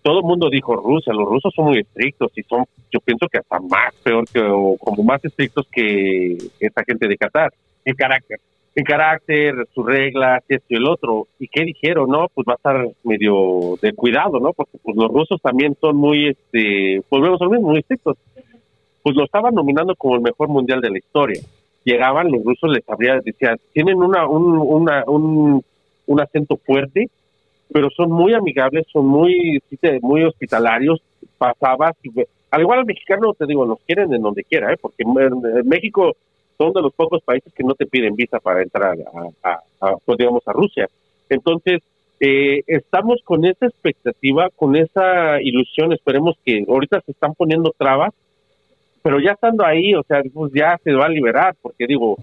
todo el mundo dijo Rusia, los rusos son muy estrictos y son, yo pienso que hasta más peor que, o como más estrictos que esta gente de Qatar. El carácter. En carácter, sus reglas, esto y el otro. ¿Y qué dijeron? No, pues va a estar medio de cuidado, ¿no? Porque pues los rusos también son muy, este, volvemos a lo mismo, muy estrictos. Pues lo estaban nominando como el mejor mundial de la historia. Llegaban, los rusos les habría, decían, tienen una, un, una, un, un acento fuerte, pero son muy amigables, son muy, muy hospitalarios. Pasabas, al igual al mexicano, te digo, nos quieren en donde quiera, ¿eh? porque en, México son de los pocos países que no te piden visa para entrar a, a- a, pues, digamos, a Rusia. Entonces, eh, estamos con esa expectativa, con esa ilusión, esperemos que ahorita se están poniendo trabas, pero ya estando ahí, o sea, pues ya se va a liberar, porque digo,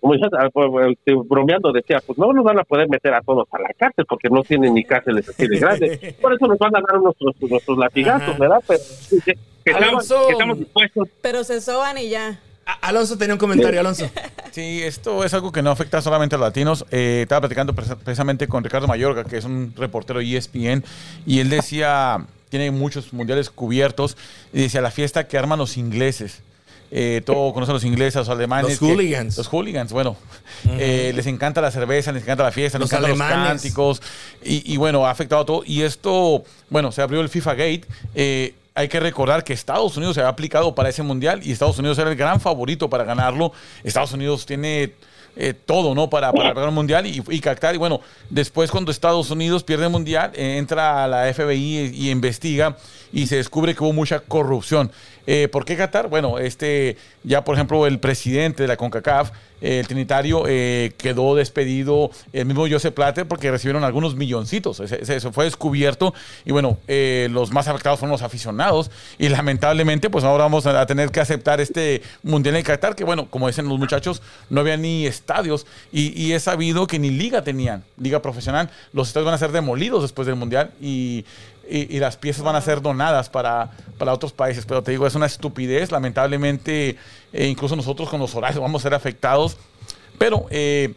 como ya ah, este, bromeando decía, pues no nos van a poder meter a todos a la cárcel porque no tienen ni cárceles así de grandes. Por eso nos van a dar nuestros, nuestros latigazos, Ajá. ¿verdad? Pero, que, estamos, Alonso. Que estamos dispuestos Pero se soban y ya. A- Alonso tenía un comentario, Alonso. Sí, esto es algo que no afecta solamente a los latinos. Eh, estaba platicando precisamente con Ricardo Mayorga, que es un reportero de ESPN, y él decía, tiene muchos mundiales cubiertos, y decía, la fiesta que arman los ingleses. Eh, todo conocen los ingleses, los alemanes. Los que- hooligans. los hooligans, bueno. eh, les encanta la cerveza, les encanta la fiesta, Los les encantan los cánticos. Y, y bueno, ha afectado a todo. Y esto, bueno, se abrió el FIFA Gate. eh, hay que recordar que Estados Unidos se había aplicado para ese mundial y Estados Unidos era el gran favorito para ganarlo. Estados Unidos tiene eh, todo, ¿no? Para, para ganar el mundial y, y Qatar. Y bueno, después cuando Estados Unidos pierde el mundial, eh, entra a la FBI y, y investiga y se descubre que hubo mucha corrupción. Eh, ¿Por qué Qatar? Bueno, este, ya por ejemplo, el presidente de la CONCACAF, eh, el Trinitario, eh, quedó despedido, el mismo Joseph Platter, porque recibieron algunos milloncitos. Eso fue descubierto. Y bueno, los más afectados fueron los aficionados. Y lamentablemente, pues ahora vamos a tener que aceptar este Mundial en Qatar, que bueno, como dicen los muchachos, no había ni estadios. Y, y es sabido que ni liga tenían, liga profesional. Los estadios van a ser demolidos después del Mundial. Y y, las piezas van a ser donadas para, para otros países. Pero te digo, es una estupidez. Lamentablemente, eh, incluso nosotros con los horarios vamos a ser afectados. Pero eh,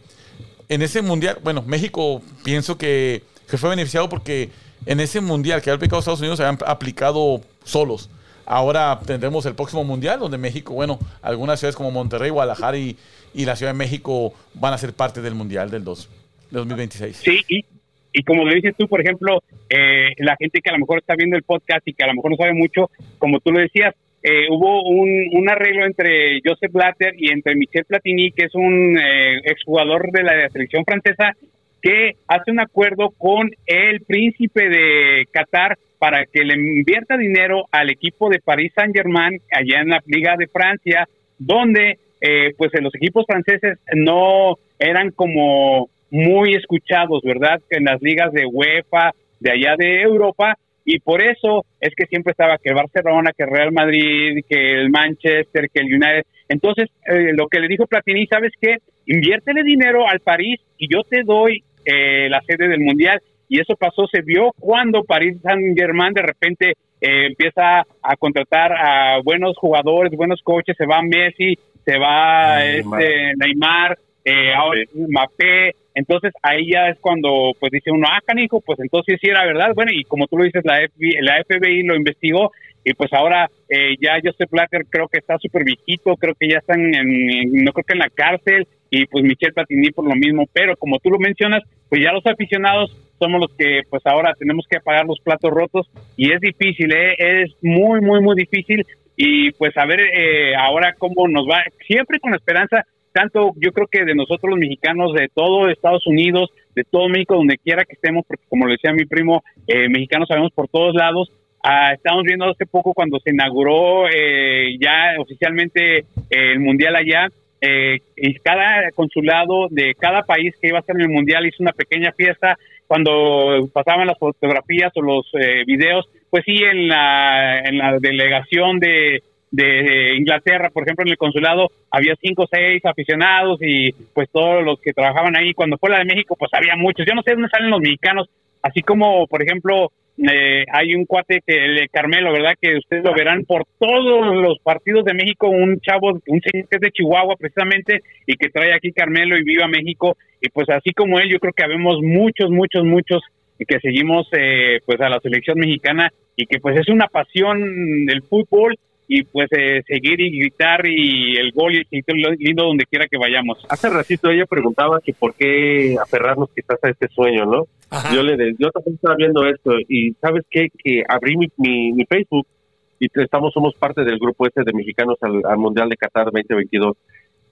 en ese mundial, bueno, México pienso que, que fue beneficiado porque en ese mundial que había aplicado Estados Unidos se habían aplicado solos. Ahora tendremos el próximo mundial donde México, bueno, algunas ciudades como Monterrey, Guadalajara y, y la Ciudad de México van a ser parte del mundial del 2, de 2026. Sí, y, y como le dices tú, por ejemplo, eh, la gente que a lo mejor está viendo el podcast y que a lo mejor no sabe mucho, como tú lo decías, eh, hubo un, arreglo entre Joseph Blatter y entre Michel Platini, que es un eh, exjugador de la selección francesa, que hace un acuerdo con el príncipe de Qatar para que le invierta dinero al equipo de Paris Saint-Germain allá en la Liga de Francia, donde eh, pues los equipos franceses no eran como muy escuchados, ¿verdad? En las ligas de UEFA, de allá de Europa, y por eso es que siempre estaba que el Barcelona, que el Real Madrid, que el Manchester, que el United. Entonces, eh, lo que le dijo Platini, ¿sabes qué? Inviértele dinero al París y yo te doy eh, la sede del Mundial. Y eso pasó, se vio cuando París Saint-Germain de repente eh, empieza a contratar a buenos jugadores, buenos coaches, se va Messi, se va este Neymar, eh, ahora Mbappé, entonces ahí ya es cuando pues dice uno, ah, canijo, pues entonces sí era verdad, bueno, y como tú lo dices, la, FBI, la FBI lo investigó y pues ahora eh, ya Joseph Blatter creo que está súper viejito, creo que ya están en, en- no creo que en la cárcel y pues Michel Platini por lo mismo, pero como tú lo mencionas, pues ya los aficionados somos los que pues ahora tenemos que pagar los platos rotos y es difícil, ¿eh? es muy, muy, muy difícil y pues a ver eh, ahora cómo nos va, siempre con esperanza, tanto yo creo que de nosotros los mexicanos, de todo Estados Unidos, de todo México, donde quiera que estemos, porque como le decía mi primo, eh, mexicanos sabemos por todos lados, Ah, estamos viendo hace poco cuando se inauguró eh, ya oficialmente eh, el mundial allá, eh, y cada consulado de cada país que iba a estar en el mundial hizo una pequeña fiesta. Cuando pasaban las fotografías o los eh, videos, pues sí, en la, en la delegación de, de Inglaterra, por ejemplo, en el consulado, había cinco o seis aficionados y pues todos los que trabajaban ahí. Cuando fue la de México, pues había muchos. Yo no sé dónde salen los mexicanos, así como, por ejemplo, eh, hay un cuate que el Carmelo, ¿verdad? Que ustedes lo verán por todos los partidos de México, un chavo, un señor que es de Chihuahua precisamente y que trae aquí Carmelo y viva México. Y pues así como él, yo creo que habemos muchos, muchos, muchos que seguimos eh, pues a la selección mexicana y que pues es una pasión el fútbol y pues eh, seguir y gritar y el gol y el grito lindo donde quiera que vayamos. Hace ratito ella preguntaba que por qué aferrarnos quizás a este sueño, ¿no? Ajá. Yo le yo también estaba viendo esto y sabes qué que abrí mi, mi, mi Facebook y estamos somos parte del grupo este de mexicanos al, al mundial de Qatar 2022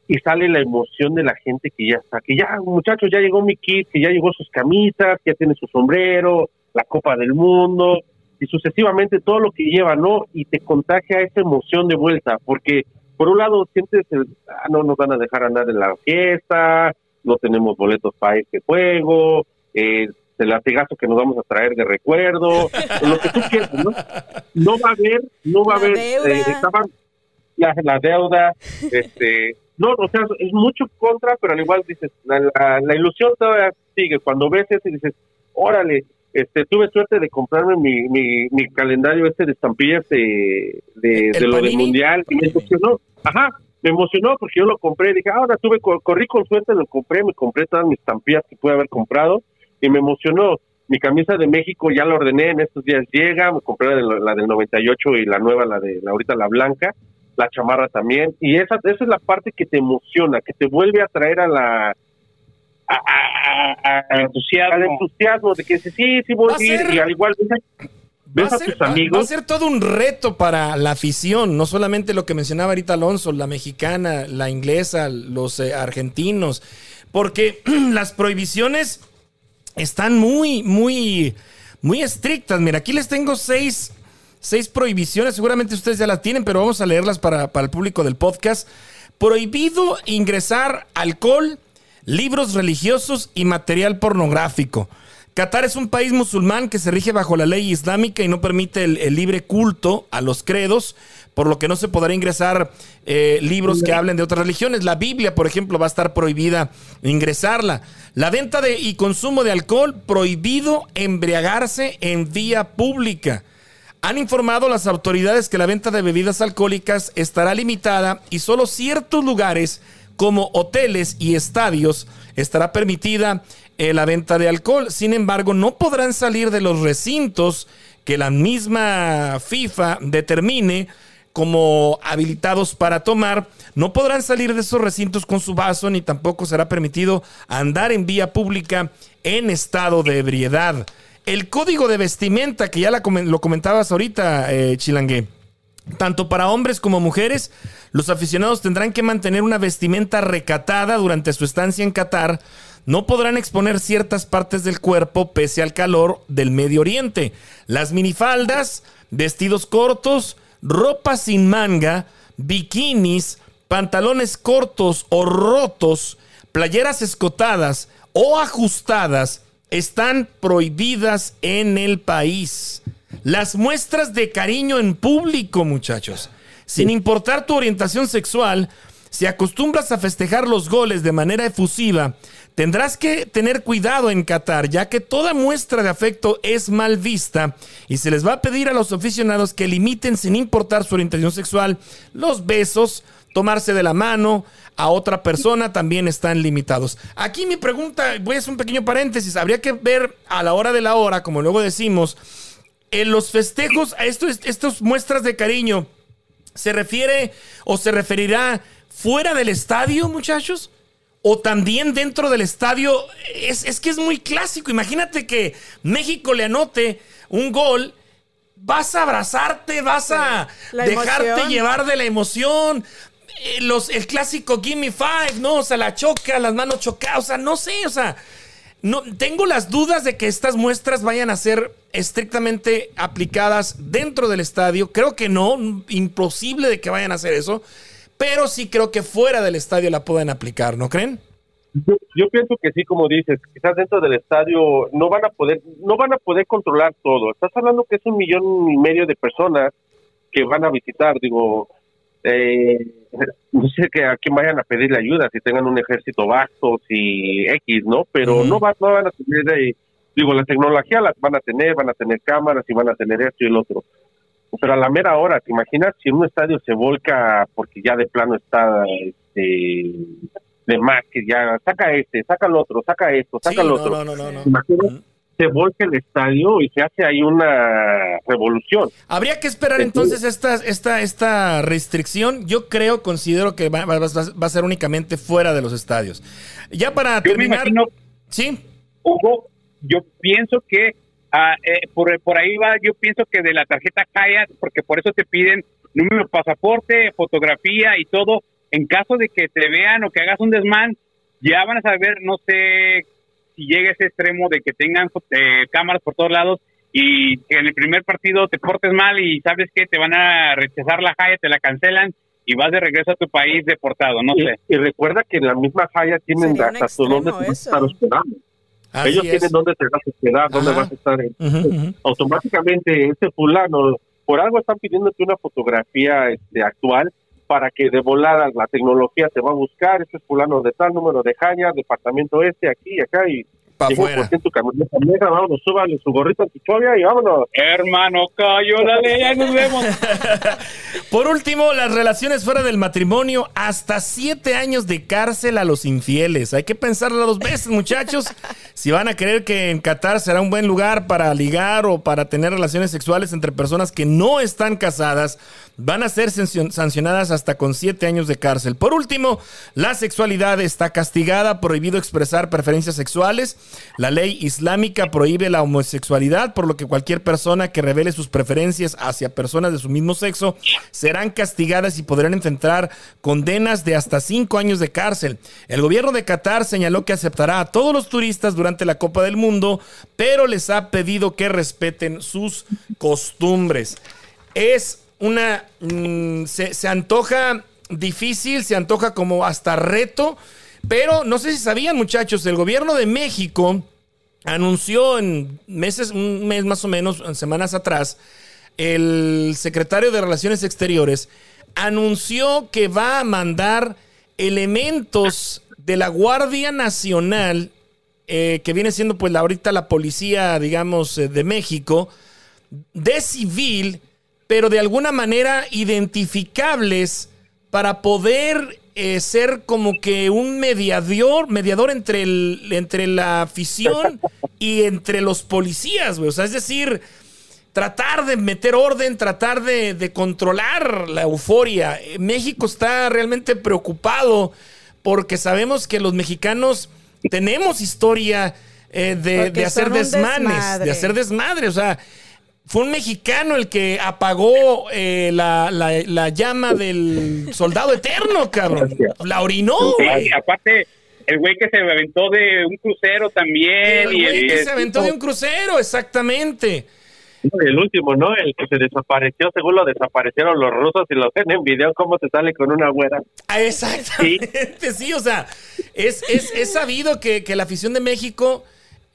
y sale la emoción de la gente que ya está que ya muchachos ya llegó mi kit que ya llegó sus camisas que ya tiene su sombrero la Copa del Mundo y sucesivamente todo lo que lleva no y te contagia esa emoción de vuelta porque por un lado sientes el, ah, no nos van a dejar andar en la fiesta no tenemos boletos para este juego eh, el latigazo que nos vamos a traer de recuerdo, lo que tú quieras, ¿no? No va a haber, no va a haber, eh, estaban la, la deuda, este, no, o sea, es mucho contra, pero al igual dices, la, la, la ilusión todavía sigue, cuando ves eso y dices, órale, este, tuve suerte de comprarme mi, mi, mi calendario este de estampillas de, de, ¿El de lo del mundial y me emocionó, ajá, me emocionó porque yo lo compré, dije, ahora tuve, corrí con suerte, lo compré, me compré todas mis estampillas que pude haber comprado y me emocionó. Mi camisa de México ya la ordené, en estos días llega, me compré la, la del 98 y la nueva, la de la, ahorita la blanca, la chamarra también, y esa, esa es la parte que te emociona, que te vuelve a traer a la... A, entusiasmo. al entusiasmo de que sí, sí voy a ir, y al igual Va a, ser, va, a ser, todo un reto para la afición, no solamente lo que mencionaba ahorita Alonso, la mexicana, la inglesa, los eh, argentinos, porque las prohibiciones están muy, muy, muy estrictas. Mira, aquí les tengo seis, seis prohibiciones, seguramente ustedes ya las tienen, pero vamos a leerlas para, para el público del podcast. Prohibido ingresar alcohol, libros religiosos y material pornográfico. Qatar es un país musulmán que se rige bajo la ley islámica y no permite el, libre culto a los credos, por lo que no se podrá ingresar eh, libros que hablen de otras religiones. La Biblia, por ejemplo, va a estar prohibida ingresarla. La venta de, y consumo de alcohol, prohibido embriagarse en vía pública. Han informado las autoridades que la venta de bebidas alcohólicas estará limitada y solo ciertos lugares como hoteles y estadios estará permitida eh, la venta de alcohol. Sin embargo, no podrán salir de los recintos que la misma FIFA determine como habilitados para tomar, no podrán salir de esos recintos con su vaso ni tampoco será permitido andar en vía pública en estado de ebriedad. El código de vestimenta, que ya lo comentabas ahorita, eh, Chilangue, tanto para hombres como mujeres, los aficionados tendrán que mantener una vestimenta recatada durante su estancia en Qatar no podrán exponer ciertas partes del cuerpo pese al calor del Medio Oriente. Las minifaldas, vestidos cortos, ropa sin manga, bikinis, pantalones cortos o rotos, playeras escotadas o ajustadas están prohibidas en el país. Las muestras de cariño en público, muchachos. Sin importar tu orientación sexual, si acostumbras a festejar los goles de manera efusiva, Tendrás que tener cuidado en Qatar, ya que toda muestra de afecto es mal vista y se les va a pedir a los aficionados que limiten sin importar su orientación sexual los besos, tomarse de la mano a otra persona también están limitados. Aquí mi pregunta, voy a hacer un pequeño paréntesis, habría que ver a la hora de la hora, como luego decimos, en los festejos estos, estos muestras de cariño, ¿se refiere o se referirá fuera del estadio, muchachos? o también dentro del estadio, es, es, que es muy clásico. Imagínate que México le anote un gol, vas a abrazarte, vas a dejarte llevar de la emoción. Eh, los, el clásico Gimme Five, ¿no? O sea, la choca, las manos chocadas, o sea, no sé, o sea, no, tengo las dudas de que estas muestras vayan a ser estrictamente aplicadas dentro del estadio. Creo que no, imposible de que vayan a hacer eso pero sí creo que fuera del estadio la pueden aplicar, ¿no creen? Yo, pienso que sí, como dices, quizás dentro del estadio no van a poder, no van a poder controlar todo. Estás hablando que es un millón y medio de personas que van a visitar, digo, eh, no sé que a quién vayan a pedirle ayuda, si tengan un ejército vasto, si X, ¿no? Pero no, va, no van a tener, eh, digo, la tecnología la van a tener, van a tener cámaras y van a tener esto y el otro pero a la mera hora, ¿te imaginas si un estadio se volca porque ya de plano está este, de más que ya saca este, saca el otro, saca esto, saca el otro? No, no, no, no. Se volca el estadio y se hace ahí una revolución. Habría que esperar entonces esta, esta, esta restricción. Yo creo, considero que va, a ser únicamente fuera de los estadios. Ya para terminar. sí. Hugo, yo pienso que Ah, eh, por, por ahí va, yo pienso que de la tarjeta Hyatt, porque por eso te piden número de pasaporte, fotografía y todo. En caso de que te vean o que hagas un desmán, ya van a saber, no sé si llega ese extremo de que tengan eh, cámaras por todos lados y que en el primer partido te portes mal y sabes que te van a rechazar la Hyatt, te la cancelan y vas de regreso a tu país deportado, no sé. Y recuerda que en la misma Hyatt tienen hasta tu nombre ellos tienen dónde te vas a quedar, dónde vas a estar. Automáticamente, ese fulano, por algo están pidiéndote una fotografía este, actual para que de volada la tecnología te va a buscar, ese fulano de tal número de Jaya, departamento este, aquí acá, y Pa' camioneta negra, vámonos, su gorrito y vámonos. Hermano, cayó la ley, ya nos vemos. Por último, las relaciones fuera del matrimonio, hasta siete años de cárcel a los infieles. Hay que pensarlo dos veces, muchachos. Si van a creer que en Qatar será un buen lugar para ligar o para tener relaciones sexuales entre personas que no están casadas, van a ser sancio- sancionadas hasta con siete años de cárcel. Por último, la sexualidad está castigada, prohibido expresar preferencias sexuales. La ley islámica prohíbe la homosexualidad, por lo que cualquier persona que revele sus preferencias hacia personas de su mismo sexo serán castigadas y podrán enfrentar condenas de hasta cinco años de cárcel. El gobierno de Qatar señaló que aceptará a todos los turistas durante la Copa del Mundo, pero les ha pedido que respeten sus costumbres. Es una... mm, se, se antoja difícil, se antoja como hasta reto, pero no sé si sabían muchachos, el gobierno de México anunció en meses, un mes más o menos, en semanas atrás, el secretario de Relaciones Exteriores anunció que va a mandar elementos de la Guardia Nacional, eh, que viene siendo pues ahorita la policía, digamos, eh, de México, de civil, pero de alguna manera identificables para poder eh, ser como que un mediador, mediador entre, el, entre la afición y entre los policías, güey. O sea, es decir, tratar de meter orden, tratar de, de controlar la euforia. Eh, México está realmente preocupado porque sabemos que los mexicanos tenemos historia eh, de, hacer desmanes, desmadre. de hacer desmadre. O sea, fue un mexicano el que apagó eh, la, la- la llama del soldado eterno, cabrón. La orinó, güey. Sí, aparte, el güey que se aventó de un crucero también. El y güey el que se aventó de un crucero, exactamente. El último, ¿no? El que se desapareció, según lo desaparecieron los rusos y lo ven en video cómo se sale con una güera. Ah, Exactamente, sí, o sea, es, es, es sabido que, que la afición de México,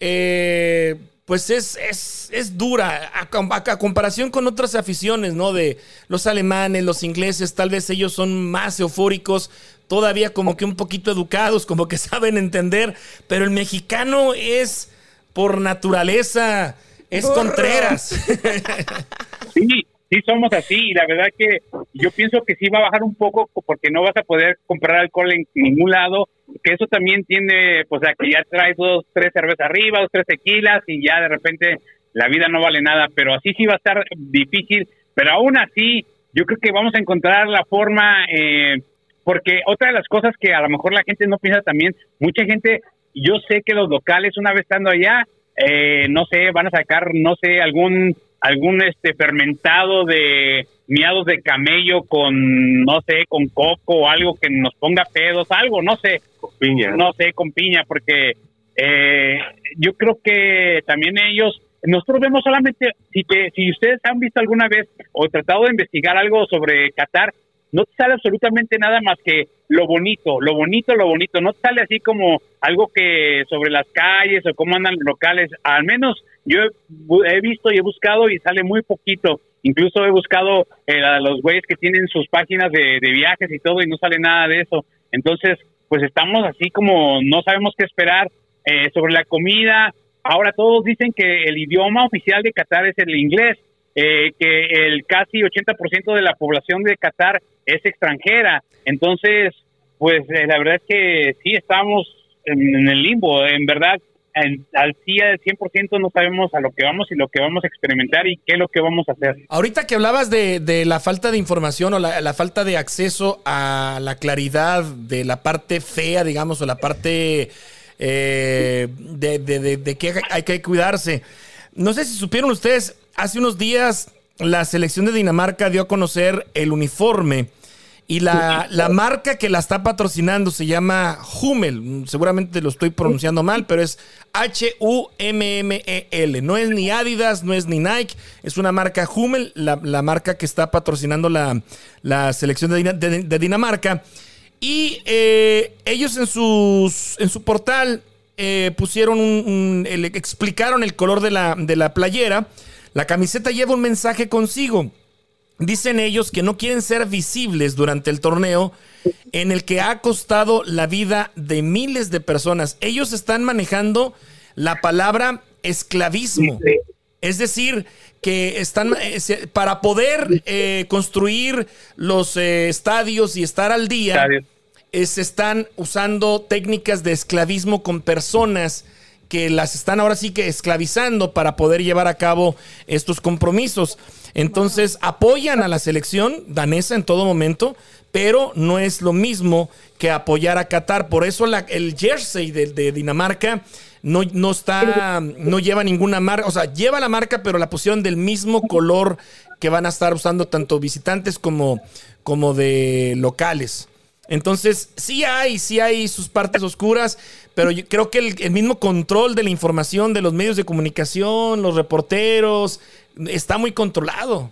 eh, pues es, es, es dura a, com- a- a comparación con otras aficiones, ¿no? De los alemanes, los ingleses, tal vez ellos son más eufóricos, todavía como que un poquito educados, como que saben entender, pero el mexicano es por naturaleza, es Burro. Contreras. Sí, sí somos así y la verdad que yo pienso que sí va a bajar un poco porque no vas a poder comprar alcohol en ningún lado, que eso también tiene, pues a que ya traes dos, tres cervezas arriba, dos, tres tequilas y ya de repente la vida no vale nada, pero así sí va a estar difícil, pero aún así yo creo que vamos a encontrar la forma, eh, porque otra de las cosas que a lo mejor la gente no piensa también, mucha gente, yo sé que los locales una vez estando allá, eh, no sé, van a sacar, no sé, algún algún este fermentado de miados de camello con, no sé, con coco o algo que nos ponga pedos, algo, no sé, Con piña. no sé, con piña, porque eh, yo creo que también ellos, nosotros vemos solamente, si, te, si ustedes han visto alguna vez o tratado de investigar algo sobre Qatar, no te sale absolutamente nada más que lo bonito, lo bonito, lo bonito, no te sale así como algo que sobre las calles o cómo andan los locales, al menos yo he, visto y he buscado y sale muy poquito, incluso he buscado eh, a los güeyes que tienen sus páginas de, de viajes y todo y no sale nada de eso, entonces pues estamos así como no sabemos qué esperar eh, sobre la comida. Ahora todos dicen que el idioma oficial de Qatar es el inglés, eh, que el casi 80% de la población de Qatar es extranjera. Entonces, pues eh, la verdad es que sí estamos en, el limbo. En verdad, en- al sí al 100% no sabemos a lo que vamos y lo que vamos a experimentar y qué es lo que vamos a hacer. Ahorita que hablabas de, de la falta de información o la, falta de acceso a la claridad de la parte fea, digamos, o la parte eh, de- de- de que hay que cuidarse. No sé si supieron ustedes, hace unos días la selección de Dinamarca dio a conocer el uniforme. Y la, la marca que la está patrocinando se llama Hummel. Seguramente lo estoy pronunciando mal, pero es H-U-M-M-E-L. No es ni Adidas, no es ni Nike. Es una marca Hummel, la, la marca que está patrocinando la, la selección de, Dina- de- de Dinamarca. Y eh, ellos en, sus, en su portal eh, pusieron un, explicaron el color de la, de la playera. La camiseta lleva un mensaje consigo. Dicen ellos que no quieren ser visibles durante el torneo en el que ha costado la vida de miles de personas. Ellos están manejando la palabra esclavismo. Es decir, que están eh, para poder eh, construir los eh, estadios y estar al día, eh, se están usando técnicas de esclavismo con personas que las están ahora sí que esclavizando para poder llevar a cabo estos compromisos. Entonces apoyan a la selección danesa en todo momento, pero no es lo mismo que apoyar a Qatar. Por eso la- el jersey de, de Dinamarca no, no está, no lleva ninguna marca, o sea, lleva la marca, pero la pusieron del mismo color que van a estar usando tanto visitantes como, como de locales. Entonces, sí hay, sí hay sus partes oscuras, pero yo creo que el, mismo control de la información de los medios de comunicación, los reporteros, está muy controlado.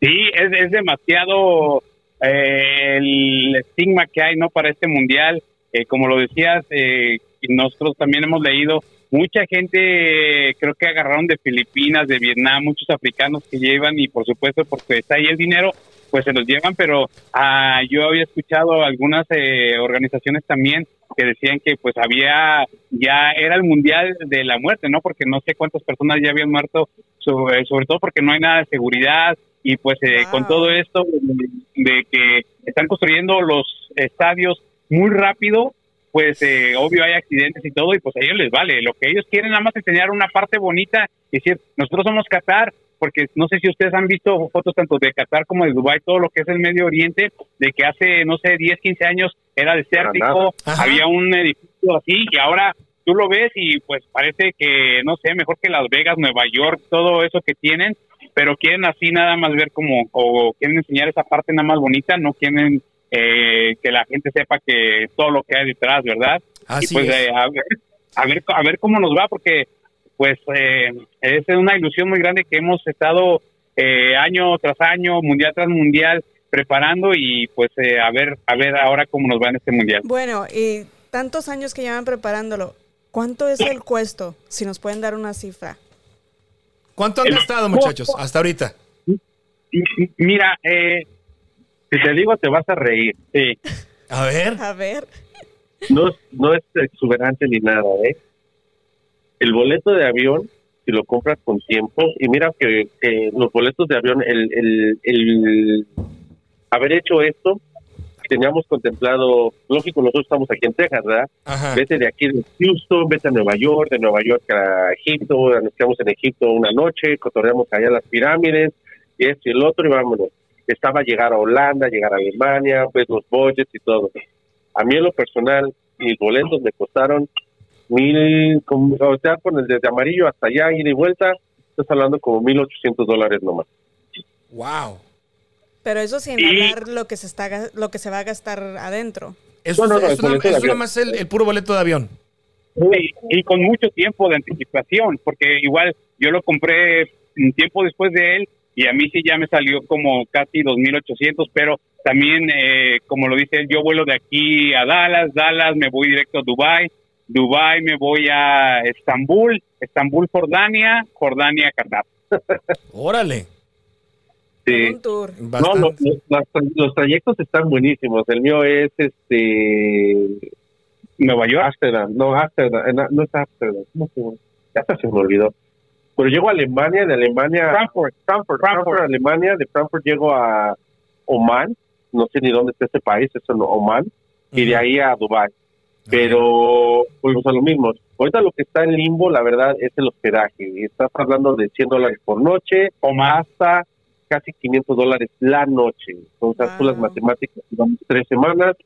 Sí, es, es demasiado eh, el estigma que hay no para este mundial. Eh, como lo decías, eh, nosotros también hemos leído, mucha gente creo que agarraron de Filipinas, de Vietnam, muchos africanos que llevan y por supuesto porque está ahí el dinero, pues se los llevan, pero ah, yo había escuchado algunas eh, organizaciones también que decían que pues había, ya era el mundial de la muerte, ¿no? Porque no sé cuántas personas ya habían muerto, sobre, sobre todo porque no hay nada de seguridad y pues eh, Wow. con todo esto de, que están construyendo los estadios muy rápido, pues eh, obvio hay accidentes y todo y pues a ellos les vale. Lo que ellos quieren nada más es enseñar una parte bonita y decir, nosotros somos Qatar, porque no sé si ustedes han visto fotos tanto de Qatar como de Dubái, todo lo que es el Medio Oriente, de que hace, no sé, 10, 15 años era desértico, había un edificio así y ahora tú lo ves y pues parece que, no sé, mejor que Las Vegas, Nueva York, todo eso que tienen, pero quieren así nada más ver como, o quieren enseñar esa parte nada más bonita, no quieren eh, que la gente sepa que todo lo que hay detrás, ¿verdad? Así y pues es. eh, a, ver, a ver a ver cómo nos va porque pues eh, es una ilusión muy grande que hemos estado eh, año tras año mundial tras mundial preparando y pues eh, a ver a ver ahora cómo nos va en este mundial Bueno, y tantos años que llevan preparándolo, ¿cuánto es el cuesto? Si nos pueden dar una cifra. ¿Cuánto han gastado, muchachos, hasta ahorita? Mira eh, Si te digo, te vas a reír. sí, A ver. A ver. No, es- no es exuberante ni nada, ¿eh? El boleto de avión, si lo compras con tiempo, y mira que, que los boletos de avión, el, el, el haber hecho esto, teníamos contemplado, lógico, nosotros estamos aquí en Texas, ¿verdad? Ajá. Vete de aquí de Houston, vete a Nueva York, de Nueva York a Egipto, nos quedamos en Egipto una noche, cotorreamos allá las pirámides, y esto y el otro, y vámonos. Estaba llegar a Holanda, llegar a Alemania, pues los budgets y todo. A mí en lo personal, mis boletos me costaron mil, como, o sea, con el desde amarillo hasta allá, ida y vuelta, estás hablando como mil ochocientos dólares nomás. Wow. Pero eso sin Y- hablar lo que se está lo que se va a gastar adentro. Eso, No, no, no, es, una- avión. nada más el, el puro boleto de avión. y, y con mucho tiempo de anticipación porque igual yo lo compré un tiempo después de él y a mí sí ya me salió como casi 2.800 pero también eh, como lo dice él yo vuelo de aquí a Dallas Dallas me voy directo a Dubai Dubai me voy a Estambul Estambul Jordania Jordania Qatar Órale. Sí. No, los, los- los trayectos están buenísimos. El mío es este Nueva York Amsterdam, no Amsterdam, eh, no no es Amsterdam, ¿cómo se llama? Ya hasta se me olvidó. Pero llego a Alemania, de Alemania Frankfurt Frankfurt, Frankfurt. Frankfurt, Alemania, de Frankfurt llego a Oman, no sé ni dónde está ese país, es en Oman, y de ahí a Dubai. Pero volvemos a lo mismo. Ahorita lo que está en limbo, la verdad, es el hospedaje. Y Estás hablando de 100 dólares por noche o más hasta casi 500 dólares la noche. Entonces, tú las matemáticas, vamos tres semanas,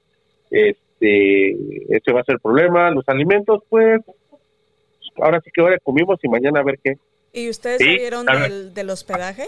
este, ese va a ser el problema. Los alimentos, pues, ahora sí que ahora comimos y mañana a ver qué. ¿Y ustedes Sí, salieron del, del hospedaje?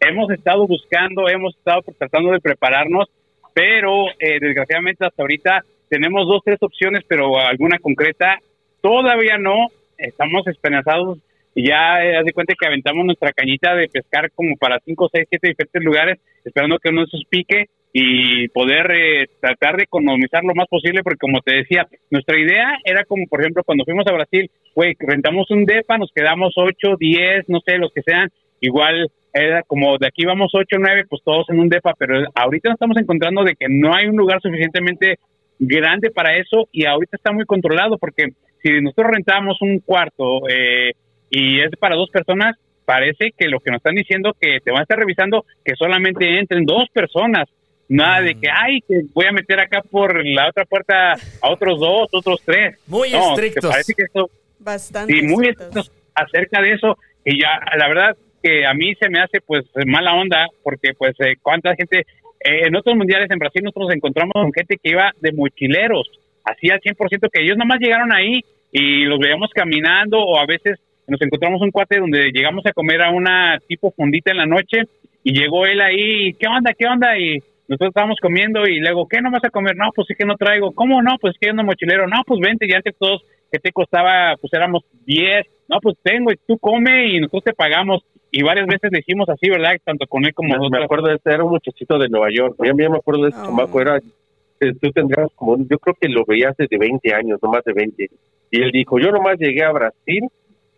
hemos estado buscando, hemos estado tratando de prepararnos, pero eh, desgraciadamente hasta ahorita tenemos dos, tres opciones, pero alguna concreta todavía no. Estamos esperanzados ya eh, haz de cuenta que aventamos nuestra cañita de pescar como para cinco, seis, siete diferentes lugares, esperando que uno de esos pique y poder eh, tratar de economizar lo más posible, porque como te decía, nuestra idea era como, por ejemplo, cuando fuimos a Brasil, güey, rentamos un DEPA, nos quedamos ocho, diez, no sé, los que sean, igual era como de aquí vamos ocho, nueve, pues todos en un DEPA, pero ahorita nos estamos encontrando de que no hay un lugar suficientemente grande para eso y ahorita está muy controlado porque si nosotros rentamos un cuarto eh, y es para dos personas, parece que lo que nos están diciendo que te van a estar revisando que solamente entren dos personas. Nada de que, ay, que voy a meter acá por la otra puerta a otros dos, otros tres. Muy No, estrictos. parece que eso Bastante. Sí, muy estrictos. estrictos acerca de eso. Y ya, la verdad que a mí se me hace pues mala onda porque pues eh, cuánta gente, eh, en otros mundiales en Brasil nosotros nos encontramos con gente que iba de mochileros, así al 100% que ellos nomás llegaron ahí y los veíamos caminando o a veces nos encontramos un cuate donde llegamos a comer a una tipo fondita en la noche y llegó él ahí, ¿qué onda, qué onda? Y nosotros estábamos comiendo y luego, ¿qué no vas a comer? No, pues es que no traigo. ¿Cómo no? Pues es que yo mochilero. No, pues vente, y antes todos, que te costaba? Pues éramos 10. No, pues tengo, y tú come y nosotros te pagamos. Y varias veces le hicimos así, ¿verdad? Tanto con él como Me, nosotros. me acuerdo de este, era un muchachito de Nueva York. Yo ya me acuerdo de ese Oh. chamaco, era, eh, tú tendrás como, yo creo que lo veías desde 20 años, no más de 20. Y él dijo, yo nomás llegué a Brasil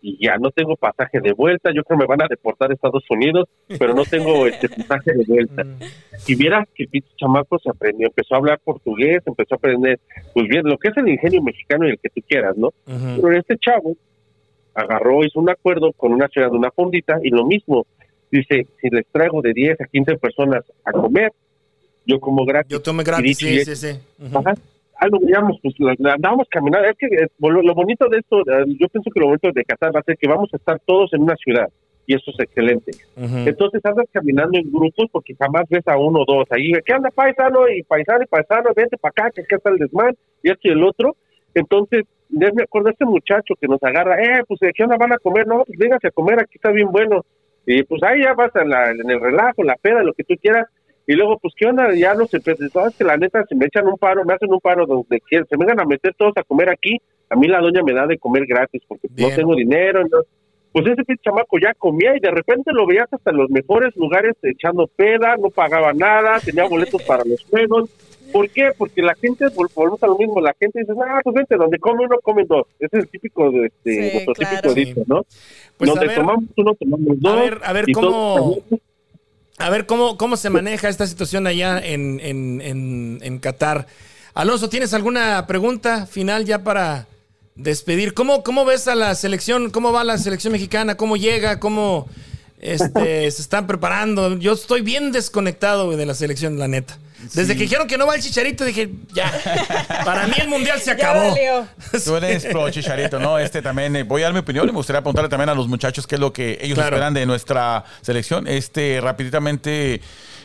y ya no tengo pasaje de vuelta, yo creo que me van a deportar a Estados Unidos, pero no tengo este pasaje de vuelta. Y vieras que el pinche chamaco se aprendió, empezó a hablar portugués, empezó a aprender, pues bien, lo que es el ingenio mexicano y el que tú quieras, ¿no? Ujú. Pero este chavo agarró, hizo un acuerdo con una ciudad de una fondita y lo mismo. Dice, si les traigo de 10 a 15 personas a comer, yo como gratis. Yo tomé Y gratis, sí, sí, sí. Ujú. Ajá. Ah, lo veíamos, pues andábamos caminando. Es que eh, lo, lo bonito de esto, eh, yo pienso que lo bonito de Qatar va a ser que vamos a estar todos en una ciudad y eso es excelente. Entonces andas caminando en grupos porque jamás ves a uno o dos ahí. ¿Qué anda paisano? Y paisano y paisano, vente para acá, que acá está el desmán y esto y el otro. Entonces, ya me acuerdo de este muchacho que nos agarra, eh, pues ¿qué onda van a comer? No, pues véngase a comer, aquí está bien bueno. Y pues ahí ya vas en, la- en el relajo, la peda, lo que tú quieras. Y luego, pues, ¿qué onda? Ya no sé, pues, sabes que la neta, si me echan un paro, me hacen un paro donde quieran, se vengan a meter todos a comer aquí, a mí la doña me da de comer gratis porque Bien. no tengo dinero. no- Pues ese pinche chamaco ya comía y de repente lo veías hasta en los mejores lugares echando peda, no pagaba nada, tenía boletos para los juegos. ¿Por qué? Porque la gente, vol- volvemos a lo mismo, la gente dice, ah, pues vente, donde come uno, comen dos. Ese es el típico, de, este, Sí, nuestro claro. típico dicho, ¿no? Pues, donde a ver, tomamos uno, tomamos dos. ver, a ver, ¿cómo- A ver, ¿cómo, cómo se maneja esta situación allá en, en, en, en Qatar? Alonso, ¿tienes alguna pregunta final ya para despedir? ¿Cómo, ¿Cómo ves a la selección? ¿Cómo va la selección mexicana? ¿Cómo llega? ¿Cómo este, se están preparando? Yo estoy bien desconectado de la selección, la neta. Desde que dijeron que no va el chicharito, dije, ya, para mí el mundial se acabó. Tú eres pro Chicharito, ¿no? Este también, eh, voy a dar mi opinión y me gustaría preguntarle también a los muchachos qué es lo que ellos Claro. esperan de nuestra selección. Este, rapiditamente,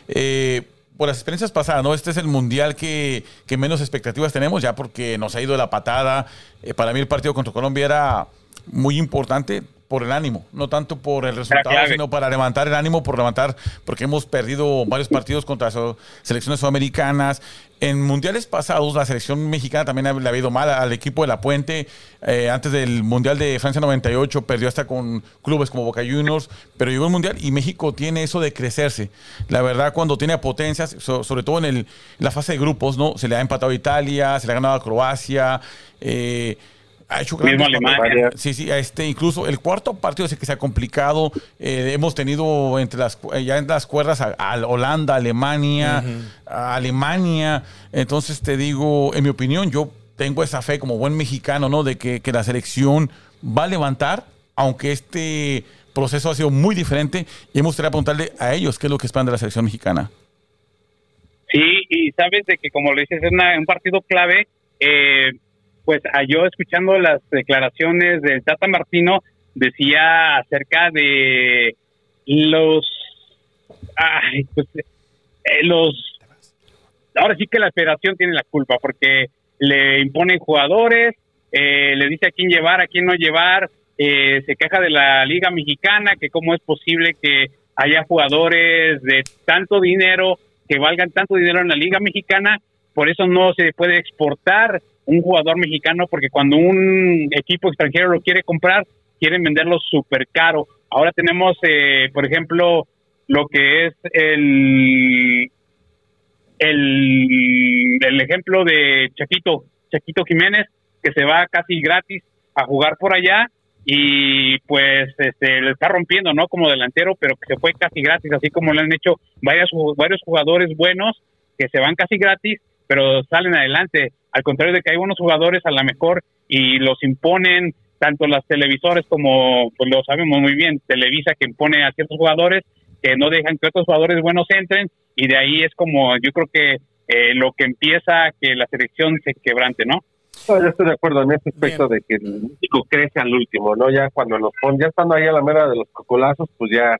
eh, por las experiencias pasadas, ¿no? Este es el mundial que, que menos expectativas tenemos, ya porque nos ha ido de la patada. Eh, para mí el partido contra Colombia era muy importante por el ánimo, no tanto por el resultado, sino para levantar el ánimo, por levantar, porque hemos perdido varios partidos contra selecciones sudamericanas. En mundiales pasados, la selección mexicana también le ha ido mal al equipo de La Puente. Eh, antes del Mundial de Francia 98, perdió hasta con clubes como Boca Juniors, pero llegó el Mundial y México tiene eso de crecerse. La verdad, cuando tiene potencias, so- sobre todo en el- la fase de grupos, ¿no? Se le ha empatado a Italia, se le ha ganado a Croacia. eh, ha hecho Mismo Alemania. Sí, sí, este, incluso el cuarto partido el que se ha complicado. Eh, hemos tenido entre las ya en las cuerdas a, a Holanda, Alemania, a Alemania. Entonces te digo, en mi opinión, yo tengo esa fe como buen mexicano, ¿no? De que, que la selección va a levantar, aunque este proceso ha sido muy diferente. Y me gustaría preguntarle a ellos qué es lo que esperan de la selección mexicana. Sí, y sabes de que como lo dices, es una- un partido clave, eh, pues yo escuchando las declaraciones del Tata Martino, decía acerca de los, ay, pues, eh, los, ahora sí que la federación tiene la culpa, porque le imponen jugadores, eh, le dice a quién llevar, a quién no llevar, eh, se queja de la Liga Mexicana, que cómo es posible que haya jugadores de tanto dinero, que valgan tanto dinero en la Liga Mexicana, por eso no se puede exportar un jugador mexicano, porque cuando un equipo extranjero lo quiere comprar, quieren venderlo súper caro. Ahora tenemos, eh, por ejemplo, lo que es el, el, el ejemplo de Chaquito, Chaquito Jiménez, que se va casi gratis a jugar por allá y pues este le está rompiendo, ¿no? Como delantero, pero que se fue casi gratis, así como le han hecho varios jugadores buenos que se van casi gratis pero salen adelante. Al contrario de que hay unos jugadores a lo mejor y los imponen tanto las televisores como, pues lo sabemos muy bien, Televisa que impone a ciertos jugadores que no dejan que otros jugadores buenos entren y de ahí es como yo creo que eh, lo que empieza a que la selección se quebrante, ¿no? No, yo estoy de acuerdo en ese aspecto de que el México crece al último, ¿no? Ya cuando nos ponen, ya estando ahí a la mera de los cocolazos, pues ya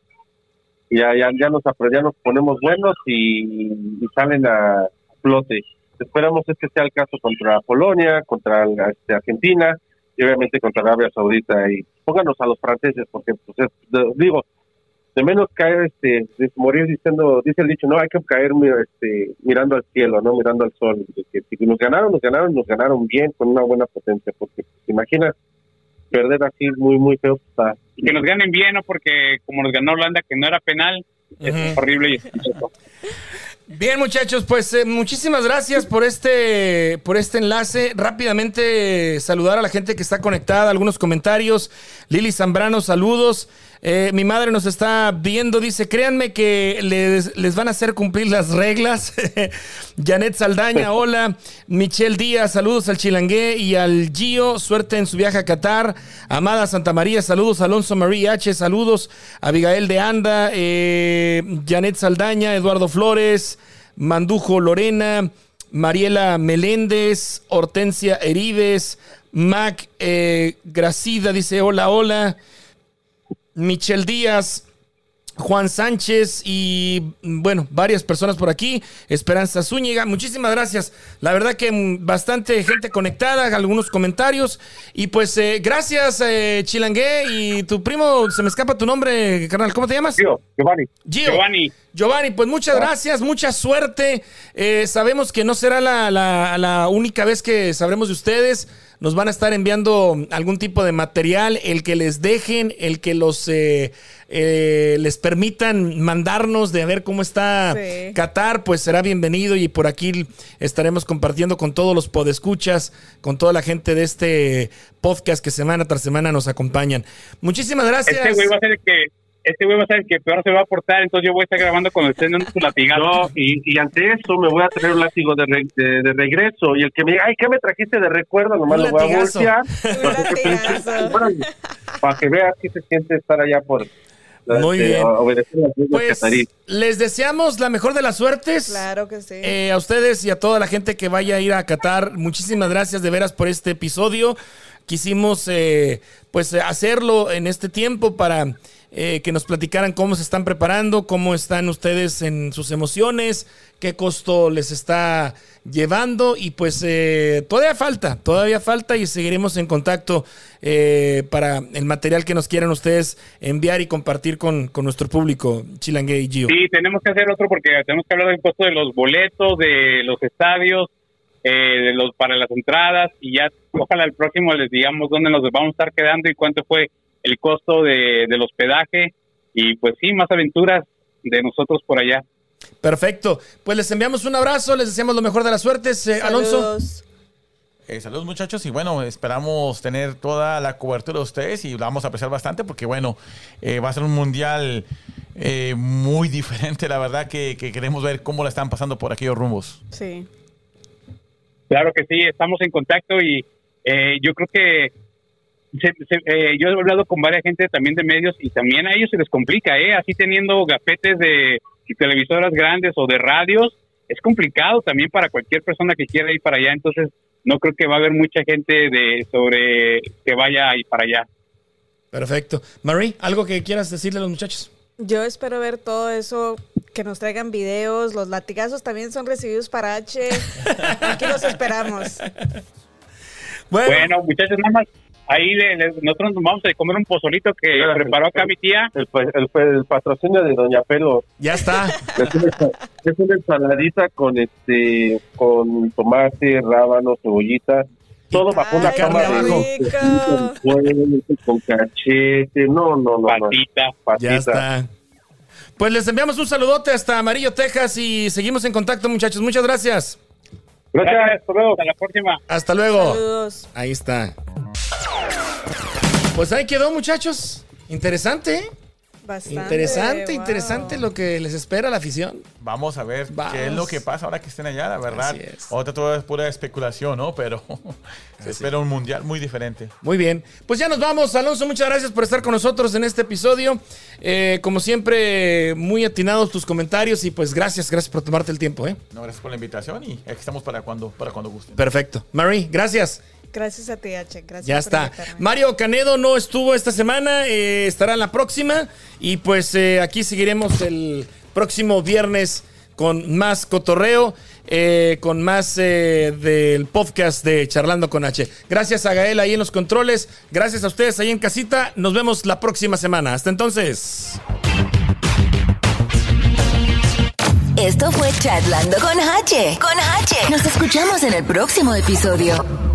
ya ya, ya nos ya nos ponemos buenos y, y salen a flote. Esperamos es que sea el caso contra Polonia, contra este, Argentina y obviamente contra Arabia Saudita. Y pónganos a los franceses porque pues es- de- digo de menos caer este de morir diciendo dice el dicho no hay que caer este mirando al cielo no mirando al sol. Que si nos ganaron nos ganaron nos ganaron bien con una buena potencia porque te imaginas perder así muy muy feo está Y que nos ganen bien, ¿no? Porque como nos ganó Holanda, que no era penal, es horrible y espantoso. Bien, muchachos, pues eh, muchísimas gracias por este, por este enlace. Rápidamente saludar a la gente que está conectada, algunos comentarios. Lili Zambrano, saludos. Eh, mi madre nos está viendo, dice, créanme que les, les van a hacer cumplir las reglas. Janet Saldaña, hola. Michelle Díaz, saludos al Chilangué y al Gio, suerte en su viaje a Qatar. Amada Santa María, saludos. Alonso Marie H, saludos. Abigail de Anda, eh, Janet Saldaña, Eduardo Flores, Mandujo Lorena, Mariela Meléndez, Hortensia Herides, Mac eh, Gracida dice hola, hola. Michelle Díaz, Juan Sánchez y bueno, varias personas por aquí. Esperanza Zúñiga, muchísimas gracias. La verdad que mm, bastante gente conectada, algunos comentarios. Y pues eh, gracias, eh, Chilangué. Y tu primo, se me escapa tu nombre, carnal. ¿Cómo te llamas? Giovanni Gio. Giovanni, Giovanni, pues muchas gracias, mucha suerte. Eh, sabemos que no será la, la- la única vez que sabremos de ustedes. Nos van a estar enviando algún tipo de material, el que les dejen, el que los eh, eh, les permitan mandarnos de a ver cómo está Sí. Qatar, pues será bienvenido y por aquí estaremos compartiendo con todos los podescuchas, con toda la gente de este podcast que semana tras semana nos acompañan. Muchísimas gracias. este güey va a ser el que este güey va a ser el que peor se va a portar, entonces yo voy a estar grabando cuando estén dando su latigazo. No, y, y ante eso me voy a traer un látigo de, re- de, de regreso. Y el que me diga, ay, ¿qué me trajiste de recuerdo? Nomás lo voy a voltear. Para que, veas qué se siente estar allá por Muy este, bien. obedecer las Pues les deseamos la mejor de las suertes. Claro que sí. Eh, a ustedes y a toda la gente que vaya a ir a Qatar, muchísimas gracias de veras por este episodio. Quisimos eh, pues eh, hacerlo en este tiempo para eh, que nos platicaran cómo se están preparando, cómo están ustedes en sus emociones, qué costo les está llevando y pues eh, todavía falta, todavía falta y seguiremos en contacto eh, para el material que nos quieran ustedes enviar y compartir con, con nuestro público, Chilangue y Gio. Sí, tenemos que hacer otro porque tenemos que hablar del costo de los boletos, de los estadios, eh, de los para las entradas y ya ojalá el próximo les digamos dónde nos vamos a estar quedando y cuánto fue el costo de, del hospedaje y pues sí, más aventuras de nosotros por allá. Perfecto. Pues les enviamos un abrazo, les deseamos lo mejor de las suertes. Eh, Alonso. Saludos. Eh, saludos muchachos y bueno, esperamos tener toda la cobertura de ustedes y la vamos a apreciar bastante porque bueno, eh, va a ser un mundial eh, muy diferente, la verdad que, que queremos ver cómo la están pasando por aquellos rumbos. Sí. Claro que sí, estamos en contacto y eh, yo creo que se- se- eh, yo he hablado con varias gente también de medios y también a ellos se les complica, ¿eh? Así teniendo gapetes de televisoras grandes o de radios, es complicado también para cualquier persona que quiera ir para allá, entonces no creo que va a haber mucha gente de sobre que vaya a ir para allá. Perfecto. Marie, ¿algo que quieras decirle a los muchachos? Yo espero ver todo eso, que nos traigan videos, los latigazos también son recibidos para H. Aquí los esperamos. Bueno, muchachos, nada más, ahí le- le- nosotros nos vamos a comer un pozolito que preparó acá mi tía. El, el, el patrocinio de Doña Pelo ya está. es una, es una ensaladita con este con tomate, rábano, cebollita, todo bajo una cama de rico. con, con cachete, no, no, no, no. Patita. Patita. Ya está. Pues les enviamos un saludote hasta Amarillo, Texas y seguimos en contacto, muchachos. Muchas gracias. Gracias. Hasta luego, hasta la próxima. Hasta luego. Saludos. Ahí está. Pues ahí quedó, muchachos. Interesante, ¿eh? Bastante, Interesante, wow. interesante lo que les espera a la afición. Vamos a ver Vamos. qué es lo que pasa ahora que estén allá, la verdad. Así es. Otra todo es pura especulación, ¿no? Pero se espera un mundial muy diferente. Muy bien. Pues ya nos vamos. Alonso, muchas gracias por estar con nosotros en este episodio. Eh, como siempre, muy atinados tus comentarios y pues gracias, gracias por tomarte el tiempo. ¿eh? No, gracias por la invitación y aquí estamos para cuando, para cuando gusten. Perfecto. Marie, gracias. Gracias a ti, H. Gracias Ya por está. invitarme. Mario Canedo no estuvo esta semana, eh, estará en la próxima. Y pues eh, aquí seguiremos el próximo viernes con más cotorreo, eh, con más eh, del podcast de Charlando con H. Gracias a Gael ahí en los controles. Gracias a ustedes ahí en casita. Nos vemos la próxima semana. Hasta entonces. Esto fue Chatlando con H. Con H. Nos escuchamos en el próximo episodio.